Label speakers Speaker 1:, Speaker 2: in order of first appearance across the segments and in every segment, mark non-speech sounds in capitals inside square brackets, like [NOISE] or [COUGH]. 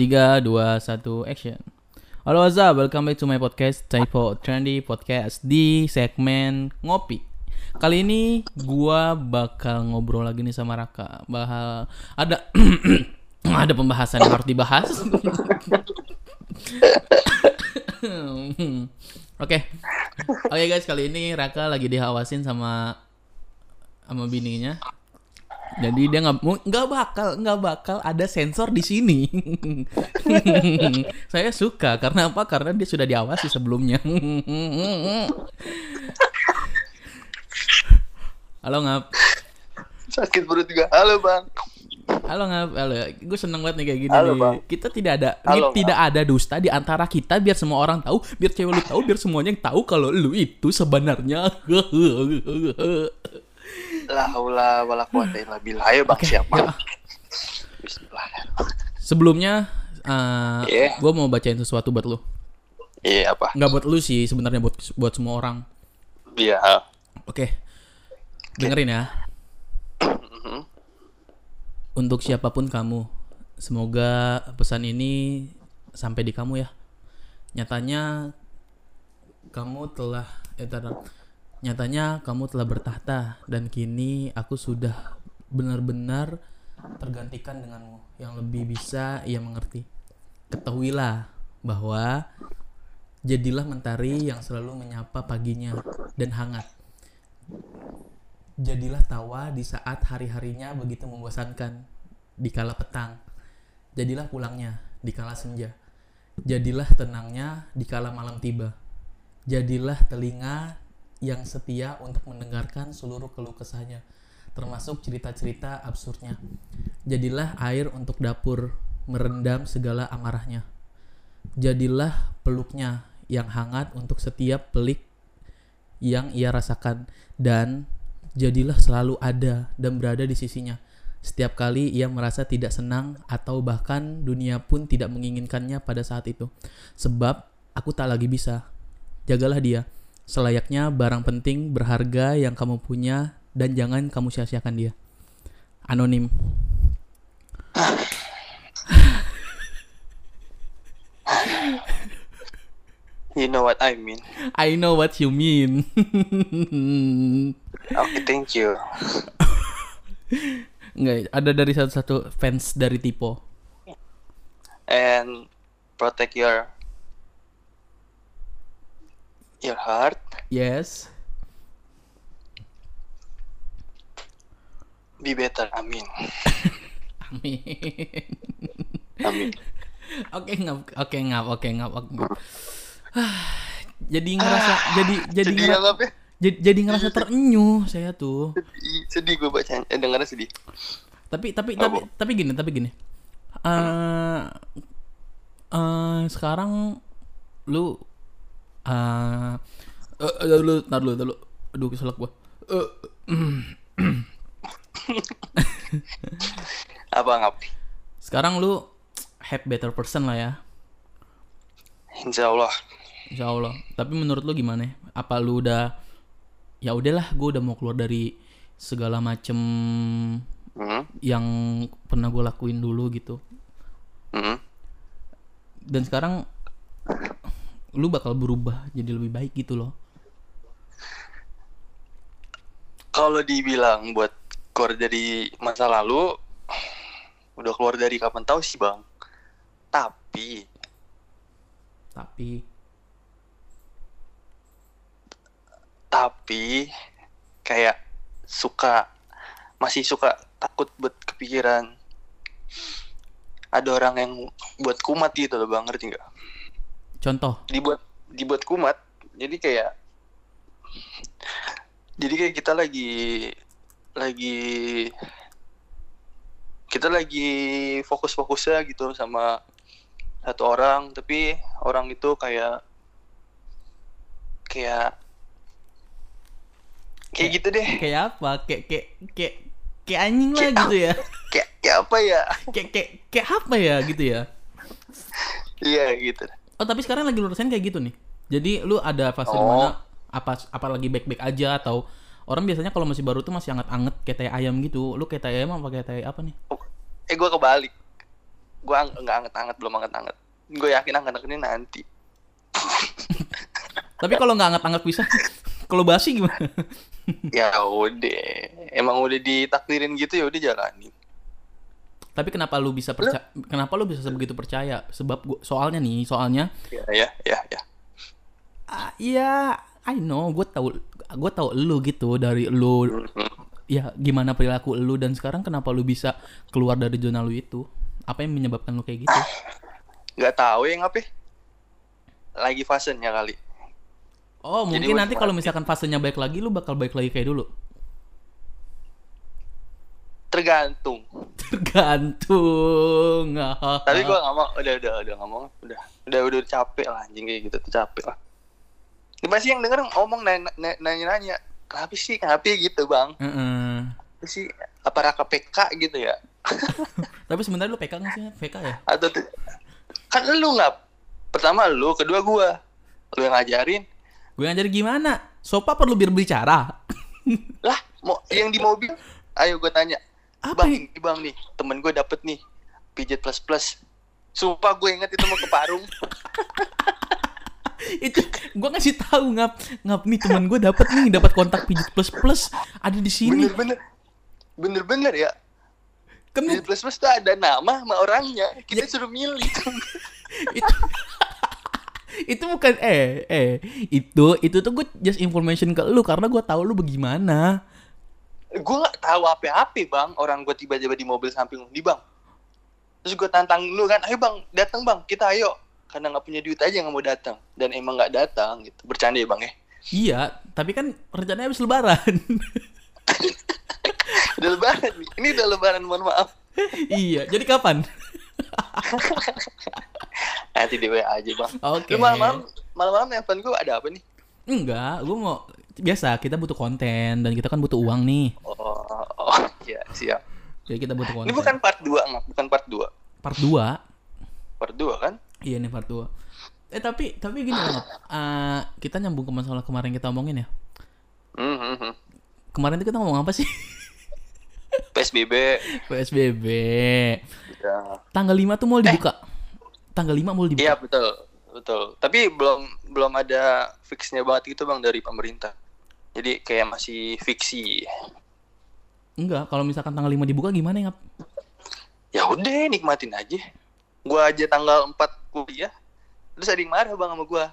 Speaker 1: 3, 2, 1, action. Halo up, welcome back to my podcast Typo Trendy Podcast di segmen ngopi. Kali ini gua bakal ngobrol lagi nih sama Raka. Bahal ada [CLEARS THROAT] ada pembahasan yang harus dibahas. [CLEARS THROAT] Oke. Oke guys, kali ini Raka lagi dihawasin sama sama bininya. Jadi dia nggak nggak bakal nggak bakal ada sensor di sini. [LAUGHS] Saya suka karena apa? Karena dia sudah diawasi sebelumnya. [LAUGHS] Halo ngap.
Speaker 2: Sakit perut juga. Halo bang.
Speaker 1: Halo ngap. Halo. Gue seneng banget nih kayak gini.
Speaker 2: Halo,
Speaker 1: nih.
Speaker 2: Bang.
Speaker 1: Kita tidak ada
Speaker 2: Halo,
Speaker 1: tidak ada dusta di antara kita biar semua orang tahu, biar cewek lu tahu, biar semuanya yang tahu kalau lu itu sebenarnya. [LAUGHS]
Speaker 2: La haula wala quwata illa billah. Ayo bang siapa?
Speaker 1: ya. Sebelumnya, uh,
Speaker 2: Iya.
Speaker 1: gue mau bacain sesuatu buat lu.
Speaker 2: Iya apa?
Speaker 1: Nggak buat lu sih, sebenarnya buat buat semua orang.
Speaker 2: Iya.
Speaker 1: Oke, dengerin ya. Untuk siapa pun kamu, semoga pesan ini sampai di kamu ya. Nyatanya kamu telah, eh. Nyatanya kamu telah bertahta dan kini aku sudah benar-benar tergantikan denganmu yang lebih bisa ia mengerti. Ketahuilah bahwa jadilah mentari yang selalu menyapa paginya dan hangat. Jadilah tawa di saat hari-harinya begitu membosankan di kala petang. Jadilah pulangnya di kala senja. Jadilah tenangnya di kala malam tiba. Jadilah telinga yang setia untuk mendengarkan seluruh keluh kesahnya, termasuk cerita-cerita absurdnya. Jadilah air untuk dapur merendam segala amarahnya. Jadilah peluknya yang hangat untuk setiap pelik yang ia rasakan dan jadilah selalu ada dan berada di sisinya. Setiap kali ia merasa tidak senang atau bahkan dunia pun tidak menginginkannya pada saat itu. Sebab aku tak lagi bisa. Jagalah dia selayaknya barang penting berharga yang kamu punya dan jangan kamu sia-siakan dia. Anonim.
Speaker 2: You know what I mean.
Speaker 1: I know what you mean.
Speaker 2: Oke, thank you.
Speaker 1: Enggak, ada dari satu-satu fans dari Tipo.
Speaker 2: And protect your your heart.
Speaker 1: Yes.
Speaker 2: Be better. Amin. [LAUGHS]
Speaker 1: Amin.
Speaker 2: Amin.
Speaker 1: Oke ngap, oke ngap, oke ngap, oke ngap. [SIGHS] jadi ngerasa, [SIGHS] jadi jadi
Speaker 2: sedih
Speaker 1: ngera-
Speaker 2: ya,
Speaker 1: jadi, jadi ngerasa terenyuh saya tuh.
Speaker 2: Sedih, sedih gue bacanya. Eh, dengarnya sedih.
Speaker 1: Tapi tapi tapi tapi gini, tapi gini. Eh eh, sekarang lu eh eh, eh, dulu, tar dulu, dulu. Aduh, keselak gua. Eh, [CLEARS THROAT]
Speaker 2: Apa ngap?
Speaker 1: sekarang lu have better person lah ya.
Speaker 2: Insya Allah.
Speaker 1: Insya Allah. Tapi menurut lu gimana? Apa lu udah ya udahlah, gue udah mau keluar dari segala macem
Speaker 2: Hmm.
Speaker 1: yang pernah gue lakuin dulu gitu.
Speaker 2: Hmm.
Speaker 1: Dan sekarang lu bakal berubah jadi lebih baik gitu loh.
Speaker 2: Kalau dibilang buat keluar dari masa lalu, udah keluar dari kapan tahu sih bang. Tapi
Speaker 1: Tapi
Speaker 2: tapi kayak suka masih suka takut buat kepikiran ada orang yang buat kumat gitu loh bang ngerti nggak
Speaker 1: contoh,
Speaker 2: dibuat dibuat kumat jadi kayak jadi kayak kita lagi lagi kita lagi fokus-fokusnya gitu sama satu orang tapi orang itu kayak kayak kayak gitu deh
Speaker 1: kayak apa? Kayak kayak kayak kayak anjing lah gitu ya.
Speaker 2: kayak kayak apa ya
Speaker 1: Kayak kayak kayak apa ya gitu ya.
Speaker 2: iya gitu
Speaker 1: Oh, tapi sekarang lagi lu rasain kayak gitu nih. Jadi lu ada fase
Speaker 2: Oh.
Speaker 1: di mana apa apa lagi baik-baik aja atau orang biasanya kalau masih baru tuh masih anget-anget kayak tai ayam gitu. Lu kayak tai ayam apa kayak tai apa nih?
Speaker 2: eh gue kebalik gue ang- nggak anget-anget belum anget-anget gue yakin anget-angetnya nanti [LAUGHS]
Speaker 1: Tapi kalau nggak anget-anget bisa, [LAUGHS] kalau basi gimana?
Speaker 2: ya udah emang udah ditakdirin gitu ya udah jalanin
Speaker 1: Tapi kenapa lu bisa percaya? Kenapa lu bisa sebegitu percaya? Sebab gua, soalnya nih, soalnya
Speaker 2: ya ya ya ya
Speaker 1: ah, ya I know, gue tahu gue tahu lu gitu dari lu
Speaker 2: Mhm.
Speaker 1: ya gimana perilaku lu dan sekarang kenapa lu bisa keluar dari zona lu itu? Apa yang menyebabkan lu kayak gitu? [SIGHS]
Speaker 2: nggak tahu ya ngapain lagi fasenya kali
Speaker 1: Oh,
Speaker 2: Jadi
Speaker 1: mungkin nanti kalau misalkan fasenya baik lagi lu bakal baik lagi kayak dulu.
Speaker 2: Tergantung
Speaker 1: Tergantung. [LAUGHS]
Speaker 2: tapi gue nggak mau udah udah udah nggak mau udah udah udah capek lah anjing kayak gitu tuh capek lah ini pasti yang denger ngomong nanya nanya, nanya kenapa sih kenapa gitu bang
Speaker 1: Heeh.
Speaker 2: Apa sih apa raka PK gitu ya [LAUGHS]
Speaker 1: Tapi sebenarnya lu PK nggak sih? PK ya?
Speaker 2: atau kan lu nggak pertama lu kedua gua lu yang ngajarin
Speaker 1: Gue ngajar gimana? Sopa perlu biar bicara.
Speaker 2: lah mau yang di mobil ayo gua tanya
Speaker 1: Apa
Speaker 2: bang ini bang nih temen gue dapet nih pijet plus plus. Sumpah gue inget itu mau ke Parung. [LAUGHS]
Speaker 1: Itu gue ngasih tahu ngap. Ngap nih teman gue dapat nih dapat kontak pijit plus plus. Ada di sini.
Speaker 2: Bener-bener bener-bener ya.
Speaker 1: Kan
Speaker 2: pijet plus plus tuh ada nama sama orangnya. Kita suruh milih [LAUGHS]
Speaker 1: itu itu bukan eh eh. Itu itu tuh gue just information ke lu karena gue tahu lu bagaimana
Speaker 2: gue nggak tahu apa-apa bang. Orang gue tiba-tiba di mobil samping di bang. Terus gue tantang lu kan ayo bang datang bang. Kita ayo. Karena nggak punya duit aja nggak mau datang. Dan emang nggak datang gitu. Bercanda ya bang ya?
Speaker 1: Iya tapi kan rencananya habis lebaran. [LAUGHS]
Speaker 2: Udah lebaran nih ini udah lebaran mohon maaf. [LAUGHS]
Speaker 1: Iya jadi kapan? [LAUGHS]
Speaker 2: Nanti di WA aja bang.
Speaker 1: Oke.
Speaker 2: Lu malam-malam malam-malam nelfon gue ada apa nih?
Speaker 1: Enggak gue mau biasa kita butuh konten dan kita kan butuh uang nih
Speaker 2: oh, oh [LAUGHS] ya siap
Speaker 1: jadi kita butuh konten
Speaker 2: ini bukan part 2 nggak bukan part 2
Speaker 1: part 2
Speaker 2: part 2 kan
Speaker 1: Iya nih part 2 Eh tapi tapi gini loh. [LAUGHS] Eh, kita nyambung ke masalah kemarin kita omongin ya.
Speaker 2: Hmm, hmm.
Speaker 1: Kemarin itu kita ngomong apa sih? [LAUGHS]
Speaker 2: PSBB
Speaker 1: PSBB.
Speaker 2: ya.
Speaker 1: Tanggal 5 tuh mau dibuka. Tanggal 5 mau dibuka.
Speaker 2: Iya betul betul. Tapi belum belum ada fixnya banget gitu bang dari pemerintah. Jadi kayak masih fiksi.
Speaker 1: Enggak, kalau misalkan tanggal 5 dibuka gimana ya? Ngap?
Speaker 2: Ya udah nikmatin aja. Gua aja tanggal 4 kuliah. Terus ada yang marah bang sama gua.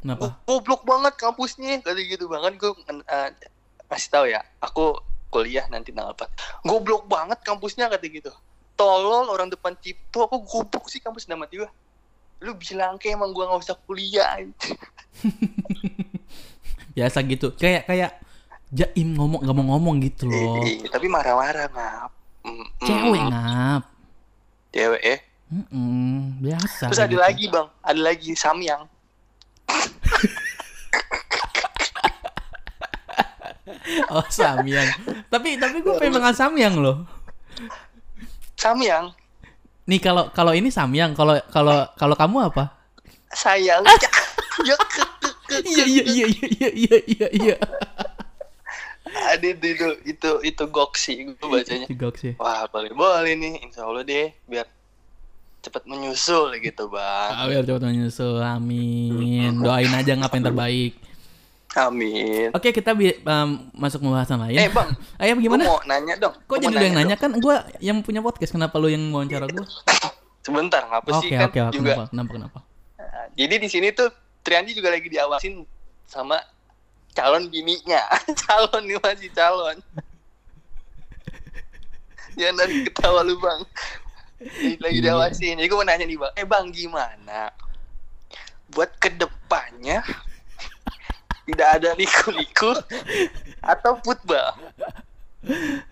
Speaker 1: Kenapa?
Speaker 2: Goblok banget kampusnya kali gitu bang kan gue kasih tahu ya. Aku kuliah nanti tanggal 4. Goblok banget kampusnya kata gitu. Tolol orang depan cipto. Aku goblok sih kampus nama gua. Lu bilang kayak emang gua nggak usah kuliah. [LAUGHS]
Speaker 1: Biasa gitu. Kayak kayak Jaim ngomong gak mau ngomong gitu loh.
Speaker 2: Eh, eh, tapi marah-marah ngap. Mm,
Speaker 1: Cewek
Speaker 2: mm,
Speaker 1: ngap.
Speaker 2: Cewek eh.
Speaker 1: Mm-mm, biasa.
Speaker 2: Terus ada
Speaker 1: gitu.
Speaker 2: lagi bang, ada lagi Samyang. [LAUGHS]
Speaker 1: Oh, Samyang. tapi tapi gue pengen makan Samyang loh.
Speaker 2: Samyang,
Speaker 1: Nih kalau kalau ini Samyang, kalau kalau kalau kamu apa?
Speaker 2: sayang. [LAUGHS] ya
Speaker 1: Iya iya iya iya iya iya iya iya.
Speaker 2: Ada itu itu itu, itu goksi gue bacanya.
Speaker 1: Cigok sih.
Speaker 2: Wah boleh boleh nih, Insya Allah deh, biar cepat menyusul gitu bang.
Speaker 1: Ah, biar cepat menyusul. Amin. Doain aja ngapain terbaik.
Speaker 2: Amin.
Speaker 1: Oke, kita bi- em, masuk pembahasan lain.
Speaker 2: Eh bang, [LAUGHS] gue
Speaker 1: gimana?
Speaker 2: mau nanya dong.
Speaker 1: Kok
Speaker 2: Gua
Speaker 1: jadi lu yang nanya
Speaker 2: dong.
Speaker 1: kan? Gue yang punya podcast. Kenapa lu yang wawancara gue? [LAUGHS]
Speaker 2: Sebentar, ngapa
Speaker 1: Oke
Speaker 2: sih kan
Speaker 1: oke oke.
Speaker 2: juga.
Speaker 1: Kenapa kenapa kenapa?
Speaker 2: Nah, jadi di sini tuh Triandi juga lagi diawasin sama calon bininya. [LAUGHS] calon nih masih calon. Jangan dari ketawa lu bang. Lagi,
Speaker 1: Iya.
Speaker 2: diawasin. Jadi gue mau nanya nih bang. Eh bang gimana? Buat ke depannya tidak ada liku-liku atau football.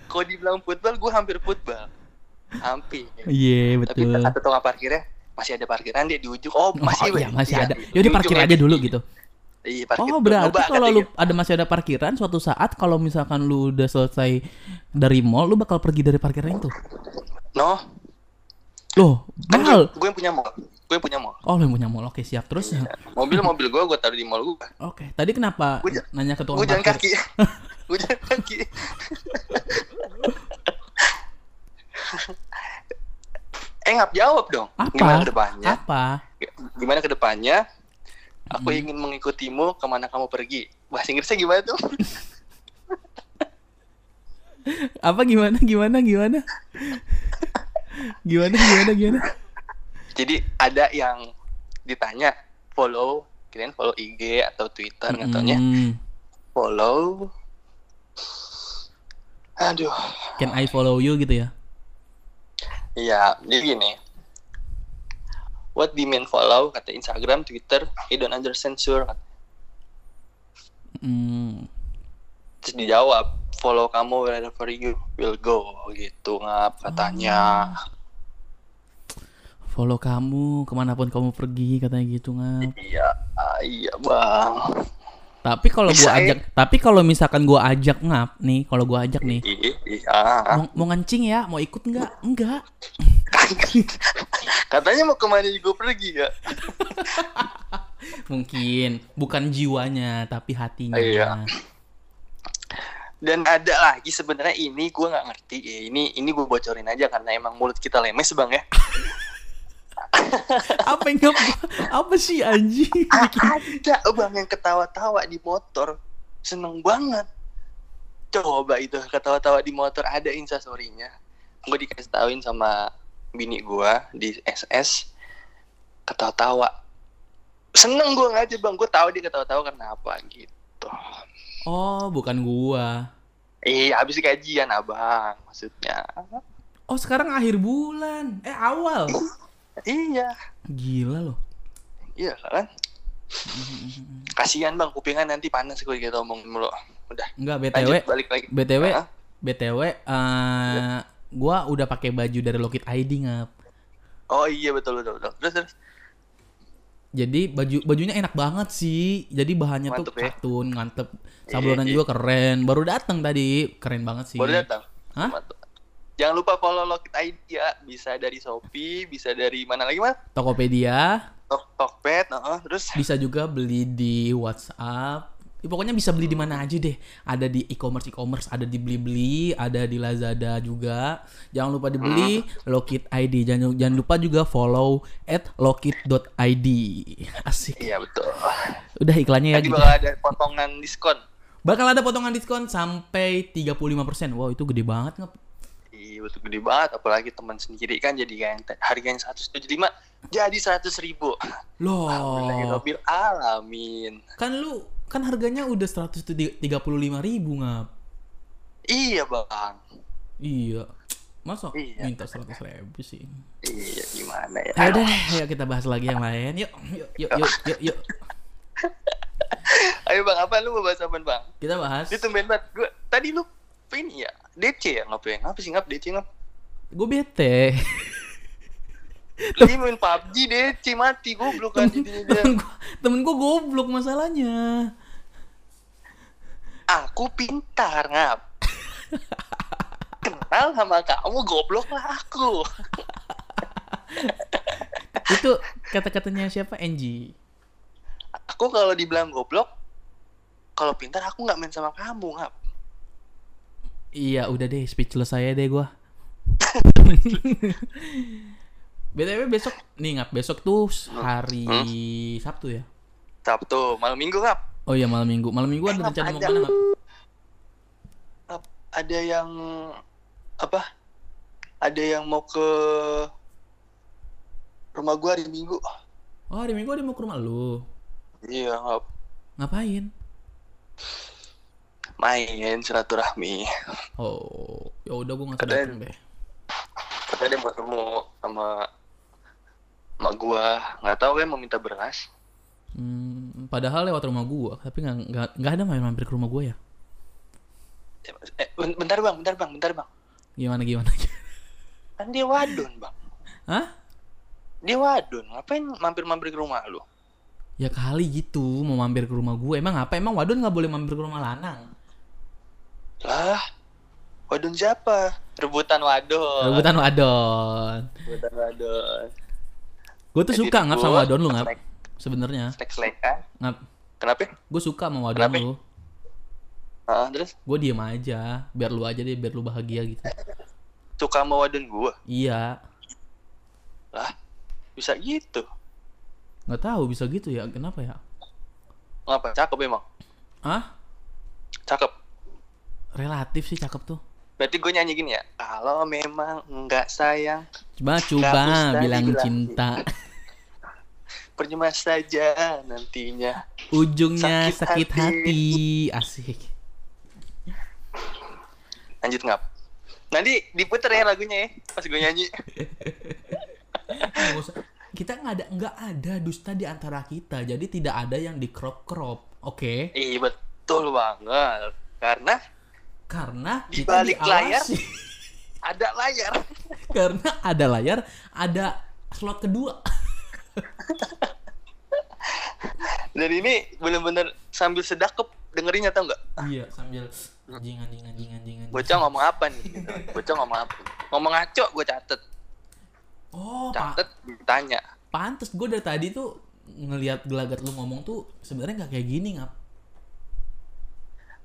Speaker 2: Kalau dibilang football, gue hampir football. Hampir.
Speaker 1: Iya
Speaker 2: Tapi
Speaker 1: betul.
Speaker 2: kata tukang parkirnya masih ada parkiran dia di ujung. Oh, [LAUGHS]
Speaker 1: Oh,
Speaker 2: masih
Speaker 1: iya,
Speaker 2: weh.
Speaker 1: masih
Speaker 2: Iya,
Speaker 1: ada. Yaudah
Speaker 2: di
Speaker 1: parkir aja dulu gitu.
Speaker 2: Iya, parkir.
Speaker 1: Oh berarti kalau lu ada masih ada parkiran suatu saat kalau misalkan lu udah selesai dari mall lu bakal pergi dari parkiran itu.
Speaker 2: No,
Speaker 1: Loh,
Speaker 2: kan
Speaker 1: mahal.
Speaker 2: gue, gue yang punya mall. Gue yang punya mall.
Speaker 1: Oh, lu yang punya mall. Oke, siap. Terus
Speaker 2: Iya. Mobil-mobil gue gue taruh di mall gue.
Speaker 1: Oke, tadi kenapa
Speaker 2: ja-
Speaker 1: nanya ke tukang
Speaker 2: Gue [LAUGHS] jalan kaki. gue jalan kaki. Eh ngap jawab dong.
Speaker 1: Apa?
Speaker 2: Gimana ke depannya?
Speaker 1: Apa?
Speaker 2: Gimana ke depannya? Aku
Speaker 1: Hmm.
Speaker 2: ingin mengikutimu ke mana kamu pergi. Bahasa Inggrisnya gimana tuh? [LAUGHS]
Speaker 1: Apa gimana gimana gimana? gimana gimana gimana?
Speaker 2: Jadi ada yang ditanya follow, kalian follow IG atau Twitter nggak taunya
Speaker 1: Hmm.
Speaker 2: follow. Aduh,
Speaker 1: Can I follow you gitu ya?
Speaker 2: Iya jadi gini. What do you mean follow? Kata Instagram, Twitter, he don't understand sure.
Speaker 1: Hmm.
Speaker 2: Terus dijawab, follow kamu wherever you will go gitu ngap katanya.
Speaker 1: Follow kamu ke mana pun kamu pergi katanya gitu ngap.
Speaker 2: Iya, ah, iya bang.
Speaker 1: Tapi kalau gua
Speaker 2: eh.
Speaker 1: ajak, tapi kalau misalkan gua ajak ngap nih, kalau gua ajak nih,
Speaker 2: Iya,
Speaker 1: mau, mau ngancing ya, mau ikut nggak? Enggak. [LAUGHS]
Speaker 2: Katanya mau ke mana juga pergi ya? [LAUGHS]
Speaker 1: Mungkin bukan jiwanya, tapi hatinya.
Speaker 2: Iya. Dan ada lagi sebenarnya ini gue nggak ngerti ya. Ini ini gue bocorin aja karena emang mulut kita lemes bang ya. [LAUGHS] [LAUGHS]
Speaker 1: apa yang ngap? Apa sih anjing? [LAUGHS]
Speaker 2: Ada bang yang ketawa-tawa di motor seneng banget. Coba itu ketawa-tawa di motor ada instastorynya. Gue dikasih tauin sama bini gue di SS ketawa-tawa. Seneng gue ngaja bang. Gue tahu dia ketawa-tawa karena apa gitu.
Speaker 1: Oh, bukan gua.
Speaker 2: Iya, habis gajian abang maksudnya.
Speaker 1: Oh, sekarang akhir bulan. Eh, awal.
Speaker 2: Iya,
Speaker 1: Gila loh.
Speaker 2: iya kan. Kasihan bang, kupingan nanti panas gue gitu omong mulu. Udah,
Speaker 1: Enggak,
Speaker 2: lanjut
Speaker 1: BTW,
Speaker 2: balik lagi.
Speaker 1: BTW,
Speaker 2: Hah?
Speaker 1: BTW eh gua udah pakai baju dari Lockheed ID ngap.
Speaker 2: Oh iya betul betul betul. Terus terus.
Speaker 1: Jadi baju bajunya enak banget sih. Jadi bahannya
Speaker 2: Mantep
Speaker 1: tuh
Speaker 2: ya.
Speaker 1: katun, ngantep. Sablonan
Speaker 2: Iya,
Speaker 1: juga keren. Baru datang tadi, keren banget sih.
Speaker 2: Baru datang.
Speaker 1: Hah?
Speaker 2: Mantap. Jangan lupa follow Lockit ID ya. Bisa dari Shopee, bisa dari mana lagi mas?
Speaker 1: Tokopedia,
Speaker 2: Tok Tokped, nah, terus
Speaker 1: bisa juga beli di WhatsApp. Ya, pokoknya bisa beli di mana aja deh. Ada di e-commerce e-commerce, ada di Blibli, ada di Lazada juga. Jangan lupa dibeli Lockit ID. Jangan jangan lupa juga follow at lockit.id. Asik.
Speaker 2: iya betul.
Speaker 1: Udah iklannya ya
Speaker 2: Nanti bakal ada potongan diskon.
Speaker 1: Bakal ada potongan diskon sampai 35%. Wow, itu gede banget nggak?
Speaker 2: Iya betul gede banget. Apalagi teman sendiri kan jadi yang harganya 175 jadi 100 ribu.
Speaker 1: Loh.
Speaker 2: Alhamdulillah alamin.
Speaker 1: Kan lu kan harganya udah 135 ribu ngap.
Speaker 2: Iya bang.
Speaker 1: Iya. Masa
Speaker 2: Iya.
Speaker 1: minta 100 ribu sih?
Speaker 2: Iya gimana ya?
Speaker 1: Ya udah, deh, ayo kita bahas lagi yang lain. Yuk, yuk, yuk, yuk, yuk, yuk.
Speaker 2: Ayo bang, apa lu mau bahas apa bang?
Speaker 1: Kita bahas.
Speaker 2: Tumben banget. Gua tadi lu ini ya DC ya ngapain? Ngapa sih ngap DC ngap?
Speaker 1: Gue bete.
Speaker 2: Dia main PUBG DC mati goblok kan
Speaker 1: temen gue temen gua goblok masalahnya.
Speaker 2: Aku pintar ngap. Kenal sama kamu goblok lah aku.
Speaker 1: Itu kata-katanya siapa? Angie.
Speaker 2: Aku kalau dibilang goblok, kalau pintar aku nggak main sama kamu ngap.
Speaker 1: Iya, udah deh, speechless saya deh gua. [LAUGHS] BTW besok nih ngap besok tuh hari Sabtu ya.
Speaker 2: Sabtu, malam minggu ngap.
Speaker 1: Oh iya malam minggu. Malam minggu ada
Speaker 2: Eh,
Speaker 1: rencana mau
Speaker 2: ada.
Speaker 1: ke mana ngap?
Speaker 2: Ngap, Ada yang apa? Ada yang mau ke rumah gua hari Minggu.
Speaker 1: Oh hari minggu ada mau ke rumah lu.
Speaker 2: Iya ngap.
Speaker 1: Ngapain?
Speaker 2: Main silaturahmi.
Speaker 1: Oh, ya udah gua nggak datang deh.
Speaker 2: Katanya dia mau ketemu sama mak gua. Nggak tahu kan mau minta beras.
Speaker 1: Hmm, padahal lewat rumah gua, tapi nggak nggak ada main mampir ke rumah gua ya.
Speaker 2: Eh, ben- bentar bang, bentar bang, bentar bang.
Speaker 1: Gimana gimana? [LAUGHS]
Speaker 2: Kan dia wadon bang.
Speaker 1: Hah?
Speaker 2: Dia wadon. Ngapain mampir-mampir ke rumah lu?
Speaker 1: Ya kali gitu mau mampir ke rumah gue. Emang apa? Emang wadon nggak boleh mampir ke rumah lanang?
Speaker 2: Lah, wadon siapa? Rebutan wadon.
Speaker 1: Rebutan wadon.
Speaker 2: Rebutan wadon.
Speaker 1: Gue tuh
Speaker 2: Jadi
Speaker 1: suka ngap sama wadon lu ngap.
Speaker 2: selek-
Speaker 1: Sebenarnya
Speaker 2: Selek-selekan.
Speaker 1: ngap.
Speaker 2: Kenapa?
Speaker 1: Gue suka sama wadon
Speaker 2: Kenapa?
Speaker 1: lu.
Speaker 2: Ah, terus
Speaker 1: Gue diem aja, biar lu aja deh, biar lu bahagia gitu.
Speaker 2: suka sama wadon gua.
Speaker 1: Iya.
Speaker 2: Lah, bisa gitu.
Speaker 1: nggak tahu bisa gitu ya kenapa ya
Speaker 2: Ngapa? Cakep emang.
Speaker 1: ah
Speaker 2: Cakep.
Speaker 1: Relatif sih cakep tuh
Speaker 2: Berarti gue nyanyi gini ya. Kalau memang enggak sayang,
Speaker 1: coba coba bilang cinta [LAUGHS]
Speaker 2: percuma saja nantinya.
Speaker 1: ujungnya
Speaker 2: Sakit
Speaker 1: sakit hati asik
Speaker 2: Lanjut ngap. Nanti diputer ya lagunya ya pas gue nyanyi.
Speaker 1: Kita nggak ada nggak ada dusta di antara kita jadi tidak ada yang di crop crop oke
Speaker 2: Iya betul banget. Karena
Speaker 1: karena
Speaker 2: Di
Speaker 1: kita
Speaker 2: balik layar. [LAUGHS] ada layar. [LAUGHS]
Speaker 1: karena ada layar ada slot kedua [LAUGHS]
Speaker 2: Dan ini bener-bener sambil sedakep dengerinnya tau nggak?
Speaker 1: iya sambil anjing anjing anjing anjing.
Speaker 2: Bocah ngomong apa nih? Bocah ngomong apa? Ngomong ngaco gue catet.
Speaker 1: oh pa
Speaker 2: Catet ditanya.
Speaker 1: pantes gue dari tadi tuh ngelihat gelagat lu ngomong tuh sebenarnya nggak kayak gini ngap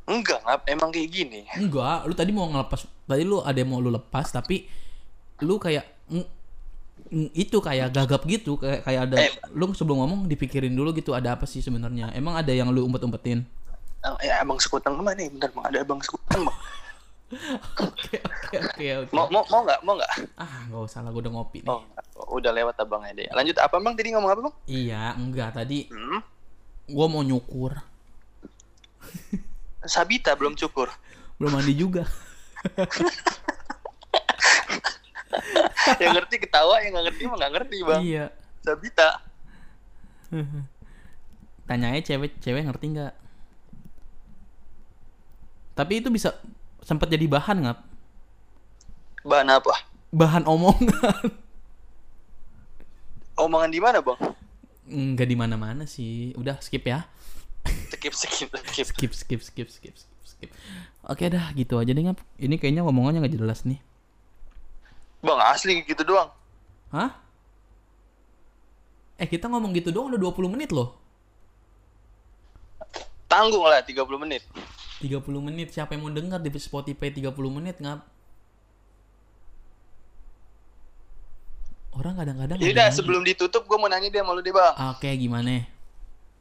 Speaker 2: Enggak ngap, emang kayak gini.
Speaker 1: enggak lu tadi mau ngelepas tadi lu ada yang mau lu lepas tapi lu kayak mm, itu kayak gagap gitu kayak kayak ada
Speaker 2: Eh.
Speaker 1: lu sebelum ngomong dipikirin dulu gitu ada apa sih sebenarnya emang ada yang lu umpet-umpetin
Speaker 2: Eh, Ya abang sekutang ke mana nih? Bentar bang, ada abang sekutang bang.
Speaker 1: oke oke oke
Speaker 2: Mau mau mau nggak? Mau nggak?
Speaker 1: ah nggak usah lah gue udah ngopi nih
Speaker 2: Oh, udah lewat abangnya deh. Lanjut apa bang? Tadi ngomong apa bang?
Speaker 1: iya enggak tadi
Speaker 2: Hmm?
Speaker 1: gue mau nyukur [LAUGHS]
Speaker 2: Sabita belum cukur.
Speaker 1: belum mandi juga
Speaker 2: yang ngerti ketawa, yang nggak ngerti mah nggak ngerti bang.
Speaker 1: iya
Speaker 2: Sabita.
Speaker 1: tanyanya cewek cewek ngerti nggak tapi itu bisa sempat jadi bahan nggak
Speaker 2: Bahan apa?
Speaker 1: bahan omongan
Speaker 2: Omongan di mana bang?
Speaker 1: nggak di mana mana sih udah skip ya
Speaker 2: Skip skip skip.
Speaker 1: skip skip skip skip skip skip oke dah gitu aja deh ngap ini kayaknya ngomongannya nggak jelas nih
Speaker 2: Bang asli gitu doang.
Speaker 1: hah eh kita ngomong gitu doang udah 20 menit loh
Speaker 2: Tanggung lah 30 menit.
Speaker 1: 30 menit siapa yang mau dengar di Spotify 30 menit ngap orang kadang-kadang
Speaker 2: Jadi
Speaker 1: ada
Speaker 2: udah
Speaker 1: lagi.
Speaker 2: sebelum ditutup gue mau nanya dia malu deh bang.
Speaker 1: Oke gimana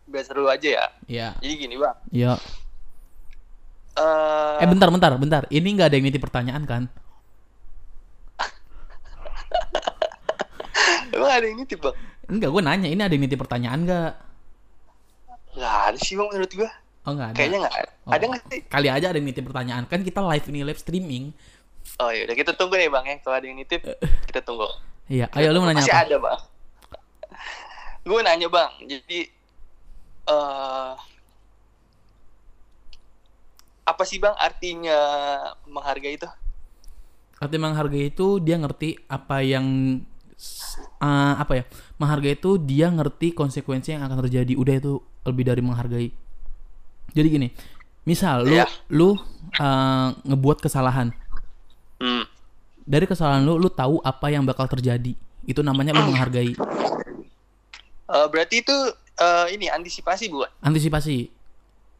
Speaker 2: Biar seru aja ya.
Speaker 1: ya
Speaker 2: Jadi gini bang.
Speaker 1: ya
Speaker 2: Eh,
Speaker 1: eh bentar bentar bentar ini nggak ada yang nitip pertanyaan kan [LAUGHS]
Speaker 2: emang ada yang nitip bang?
Speaker 1: enggak gue nanya ini ada yang nitip pertanyaan nggak
Speaker 2: Gak ada sih bang menurut gue.
Speaker 1: oh nggak ada
Speaker 2: Kayaknya nggak ada.
Speaker 1: Oh.
Speaker 2: Ada nggak sih?
Speaker 1: kali aja ada yang nitip pertanyaan kan kita live ini live streaming
Speaker 2: Oh ya udah kita tunggu nih bang ya. Kalau ada yang nitip kita tunggu.
Speaker 1: iya ayo lu mau nanya
Speaker 2: Masih
Speaker 1: apa
Speaker 2: ada bang. gue nanya bang. Jadi eh apa sih bang artinya menghargai itu?
Speaker 1: arti menghargai itu dia ngerti apa yang eh, apa ya menghargai itu dia ngerti konsekuensi yang akan terjadi udah itu lebih dari menghargai jadi gini misal lu
Speaker 2: Iya.
Speaker 1: lu eh, ngebuat kesalahan
Speaker 2: Hmm.
Speaker 1: dari kesalahan lu lu tahu apa yang bakal terjadi itu namanya lu menghargai
Speaker 2: Eh, berarti itu eh, ini antisipasi bukan?
Speaker 1: antisipasi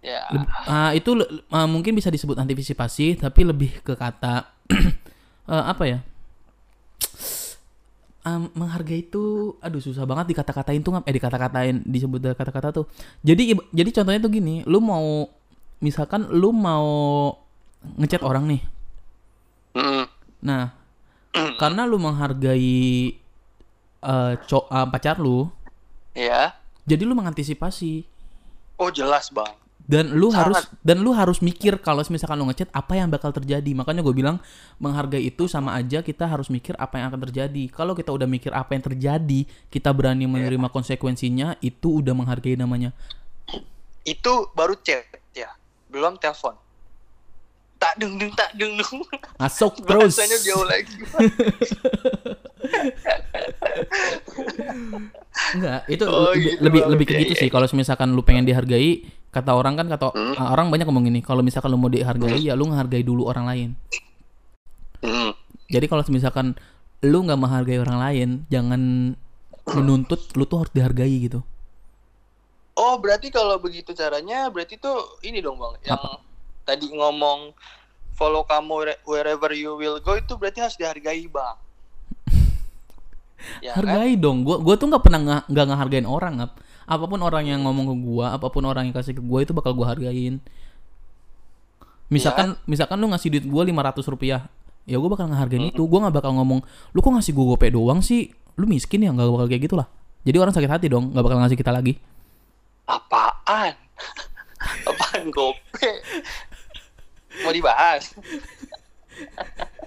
Speaker 2: Ya.
Speaker 1: Ah, itu ah, mungkin bisa disebut antisipasi tapi lebih ke kata [CLEARS THROAT] eh, apa ya Ah, menghargai itu aduh susah banget dikata-katain tuh eh dikata-katain disebut kata-kata tuh jadi jadi contohnya tuh gini lu mau misalkan lu mau ngechat orang nih
Speaker 2: Mm-mm.
Speaker 1: nah karena lu menghargai eh co- ah, pacar lu
Speaker 2: Ya.
Speaker 1: Jadi lu mengantisipasi
Speaker 2: Oh jelas bang.
Speaker 1: dan lu
Speaker 2: Sangat.
Speaker 1: harus dan lu harus mikir kalau misalkan lu ngechat apa yang bakal terjadi makanya gue bilang menghargai itu sama aja kita harus mikir apa yang akan terjadi kalau kita udah mikir apa yang terjadi kita berani menerima konsekuensinya itu udah menghargai namanya
Speaker 2: Itu baru chat ya, belum telepon. Tak dung dung tak dung dung.
Speaker 1: masuk [LAUGHS] terus
Speaker 2: Bahasanya jauh lagi. [LAUGHS]
Speaker 1: enggak itu
Speaker 2: Oh,
Speaker 1: lebih
Speaker 2: gitu,
Speaker 1: lebih,
Speaker 2: Bang.
Speaker 1: lebih ke
Speaker 2: Iya,
Speaker 1: gitu
Speaker 2: iya,
Speaker 1: sih kalau misalkan lu pengen dihargai kata orang kan kata
Speaker 2: Hmm.
Speaker 1: orang banyak ngomong gini kalau misalkan lu mau dihargai ya lu menghargai dulu orang lain
Speaker 2: Mm.
Speaker 1: Jadi kalau misalkan lu nggak menghargai orang lain, jangan menuntut lu tuh harus dihargai gitu.
Speaker 2: Oh berarti kalau begitu caranya, berarti tuh ini dong bang, yang
Speaker 1: Apa?
Speaker 2: tadi ngomong follow kamu where- wherever you will go itu berarti harus dihargai bang. Ya kan?
Speaker 1: hargai dong. Gua gua tuh nggak pernah nggak nggak ngehargain orang ngap. Apa pun orang yang ngomong ke gua apa pun orang yang kasih ke gua itu bakal gua hargain. Misalkan misalkan lu ngasih duit gua 500 rupiah ya gua bakal ngehargain itu. Gua nggak bakal ngomong lu kok ngasih gua gope doang sih? Lu miskin ya? Nggak bakal kayak gitulah. Jadi orang sakit hati dong nggak bakal ngasih kita lagi.
Speaker 2: Apaan? [LAUGHS] Apaan gope? Mau dibahas?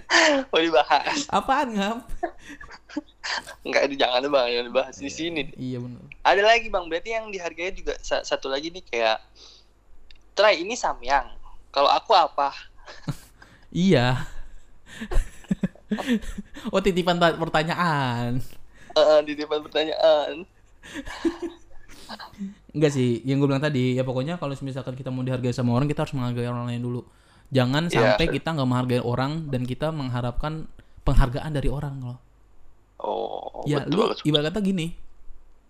Speaker 2: [LAUGHS] Mau dibahas?
Speaker 1: apaan ngap
Speaker 2: Enggak, itu jangan bang, jangan dibahas di sini.
Speaker 1: iya benar
Speaker 2: Ada lagi bang, berarti yang dihargai juga sa- satu lagi nih kayak Try ini samyang. Kalau aku apa? [LAUGHS]
Speaker 1: iya [LAUGHS] oh titipan ta- pertanyaan
Speaker 2: Eh, di depan pertanyaan. [LAUGHS]
Speaker 1: Enggak sih, yang gue bilang tadi ya pokoknya kalau misalkan kita mau dihargai sama orang kita harus menghargai orang lain dulu. Jangan
Speaker 2: Iya.
Speaker 1: sampai kita nggak menghargai orang dan kita mengharapkan penghargaan dari orang loh.
Speaker 2: Oh,
Speaker 1: ya
Speaker 2: betul.
Speaker 1: lu ibarat kata gini.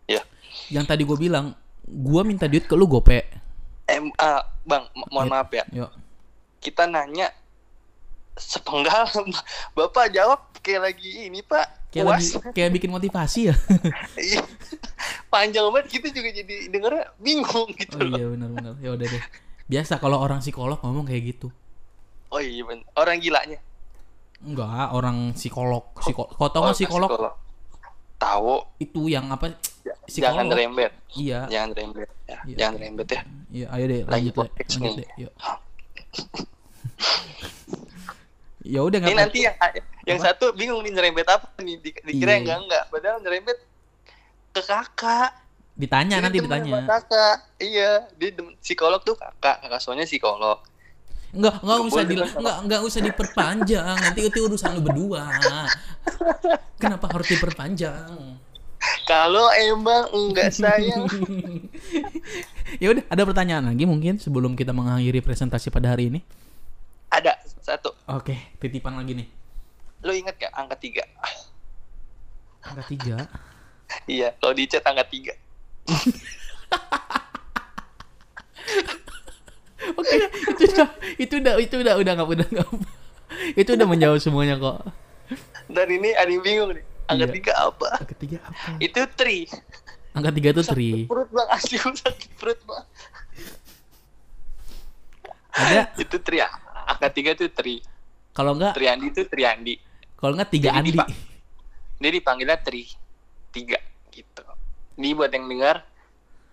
Speaker 2: Ya.
Speaker 1: Yang tadi gue bilang, gue minta duit ke lu gope.
Speaker 2: Em, ah, bang, mo- mohon
Speaker 1: Iya.
Speaker 2: maaf ya.
Speaker 1: Yuk.
Speaker 2: Kita nanya sepenggal, [LAUGHS] bapak jawab kayak lagi ini pak.
Speaker 1: Kayak lagi [LAUGHS] kayak bikin motivasi ya.
Speaker 2: Iya. Panjang banget kita juga jadi dengernya bingung gitu
Speaker 1: oh
Speaker 2: loh.
Speaker 1: iya benar-benar. Ya udah deh. Biasa kalau orang psikolog ngomong kayak gitu.
Speaker 2: Oh iya bener. Orang gilanya.
Speaker 1: Enggak, orang psikolog. Psikolog. Kau tau
Speaker 2: Oh,
Speaker 1: nggak psikolog
Speaker 2: Tahu.
Speaker 1: itu yang apa?
Speaker 2: Jangan
Speaker 1: Psikolog.
Speaker 2: rembet.
Speaker 1: Iya.
Speaker 2: Jangan rembet. Ya,
Speaker 1: Iya.
Speaker 2: Jangan rembet ya.
Speaker 1: Iya, ayo deh lanjut deh. Lanjut
Speaker 2: nih.
Speaker 1: deh. Yuk. [LAUGHS] Ya udah
Speaker 2: Ini
Speaker 1: nggak
Speaker 2: nanti yang yang
Speaker 1: Apa?
Speaker 2: satu bingung nih nyerempet apa nih di, dikira
Speaker 1: Iya.
Speaker 2: enggak enggak padahal nyerempet ke kakak.
Speaker 1: ditanya
Speaker 2: Dia
Speaker 1: nanti
Speaker 2: demen sama
Speaker 1: ditanya.
Speaker 2: Kakak. Iya, dia psikolog tuh kakak, kakak soalnya psikolog.
Speaker 1: Enggak, enggak
Speaker 2: Nggak
Speaker 1: usah di enggak enggak usah diperpanjang. Nanti itu urusan lu berdua. Kenapa harus diperpanjang?
Speaker 2: Kalau emang enggak sayang, [LAUGHS]
Speaker 1: ya udah, ada pertanyaan lagi mungkin sebelum kita mengakhiri presentasi pada hari ini.
Speaker 2: ada satu.
Speaker 1: Oke, titipan lagi nih.
Speaker 2: Lo inget gak angka tiga?
Speaker 1: Angka tiga.
Speaker 2: Iya, kalau di chat angka tiga. [LAUGHS]
Speaker 1: Oke, itu udah itu udah itu udah udah nggak udah nggak. Itu udah menjawab semuanya kok.
Speaker 2: Dan ini ada yang bingung nih. Angka
Speaker 1: Iya.
Speaker 2: tiga apa?
Speaker 1: Angka tiga apa?
Speaker 2: Itu tri.
Speaker 1: Angka tiga itu tri.
Speaker 2: Perut bang asli sakit perut bang.
Speaker 1: Ada
Speaker 2: Itu tri. ya. Angka tiga itu tri.
Speaker 1: kalau enggak
Speaker 2: Triandi itu Triandi.
Speaker 1: kalau enggak tiga
Speaker 2: Jadi
Speaker 1: Andi.
Speaker 2: Dia dipanggilnya tri. Tiga gitu. Ini buat yang dengar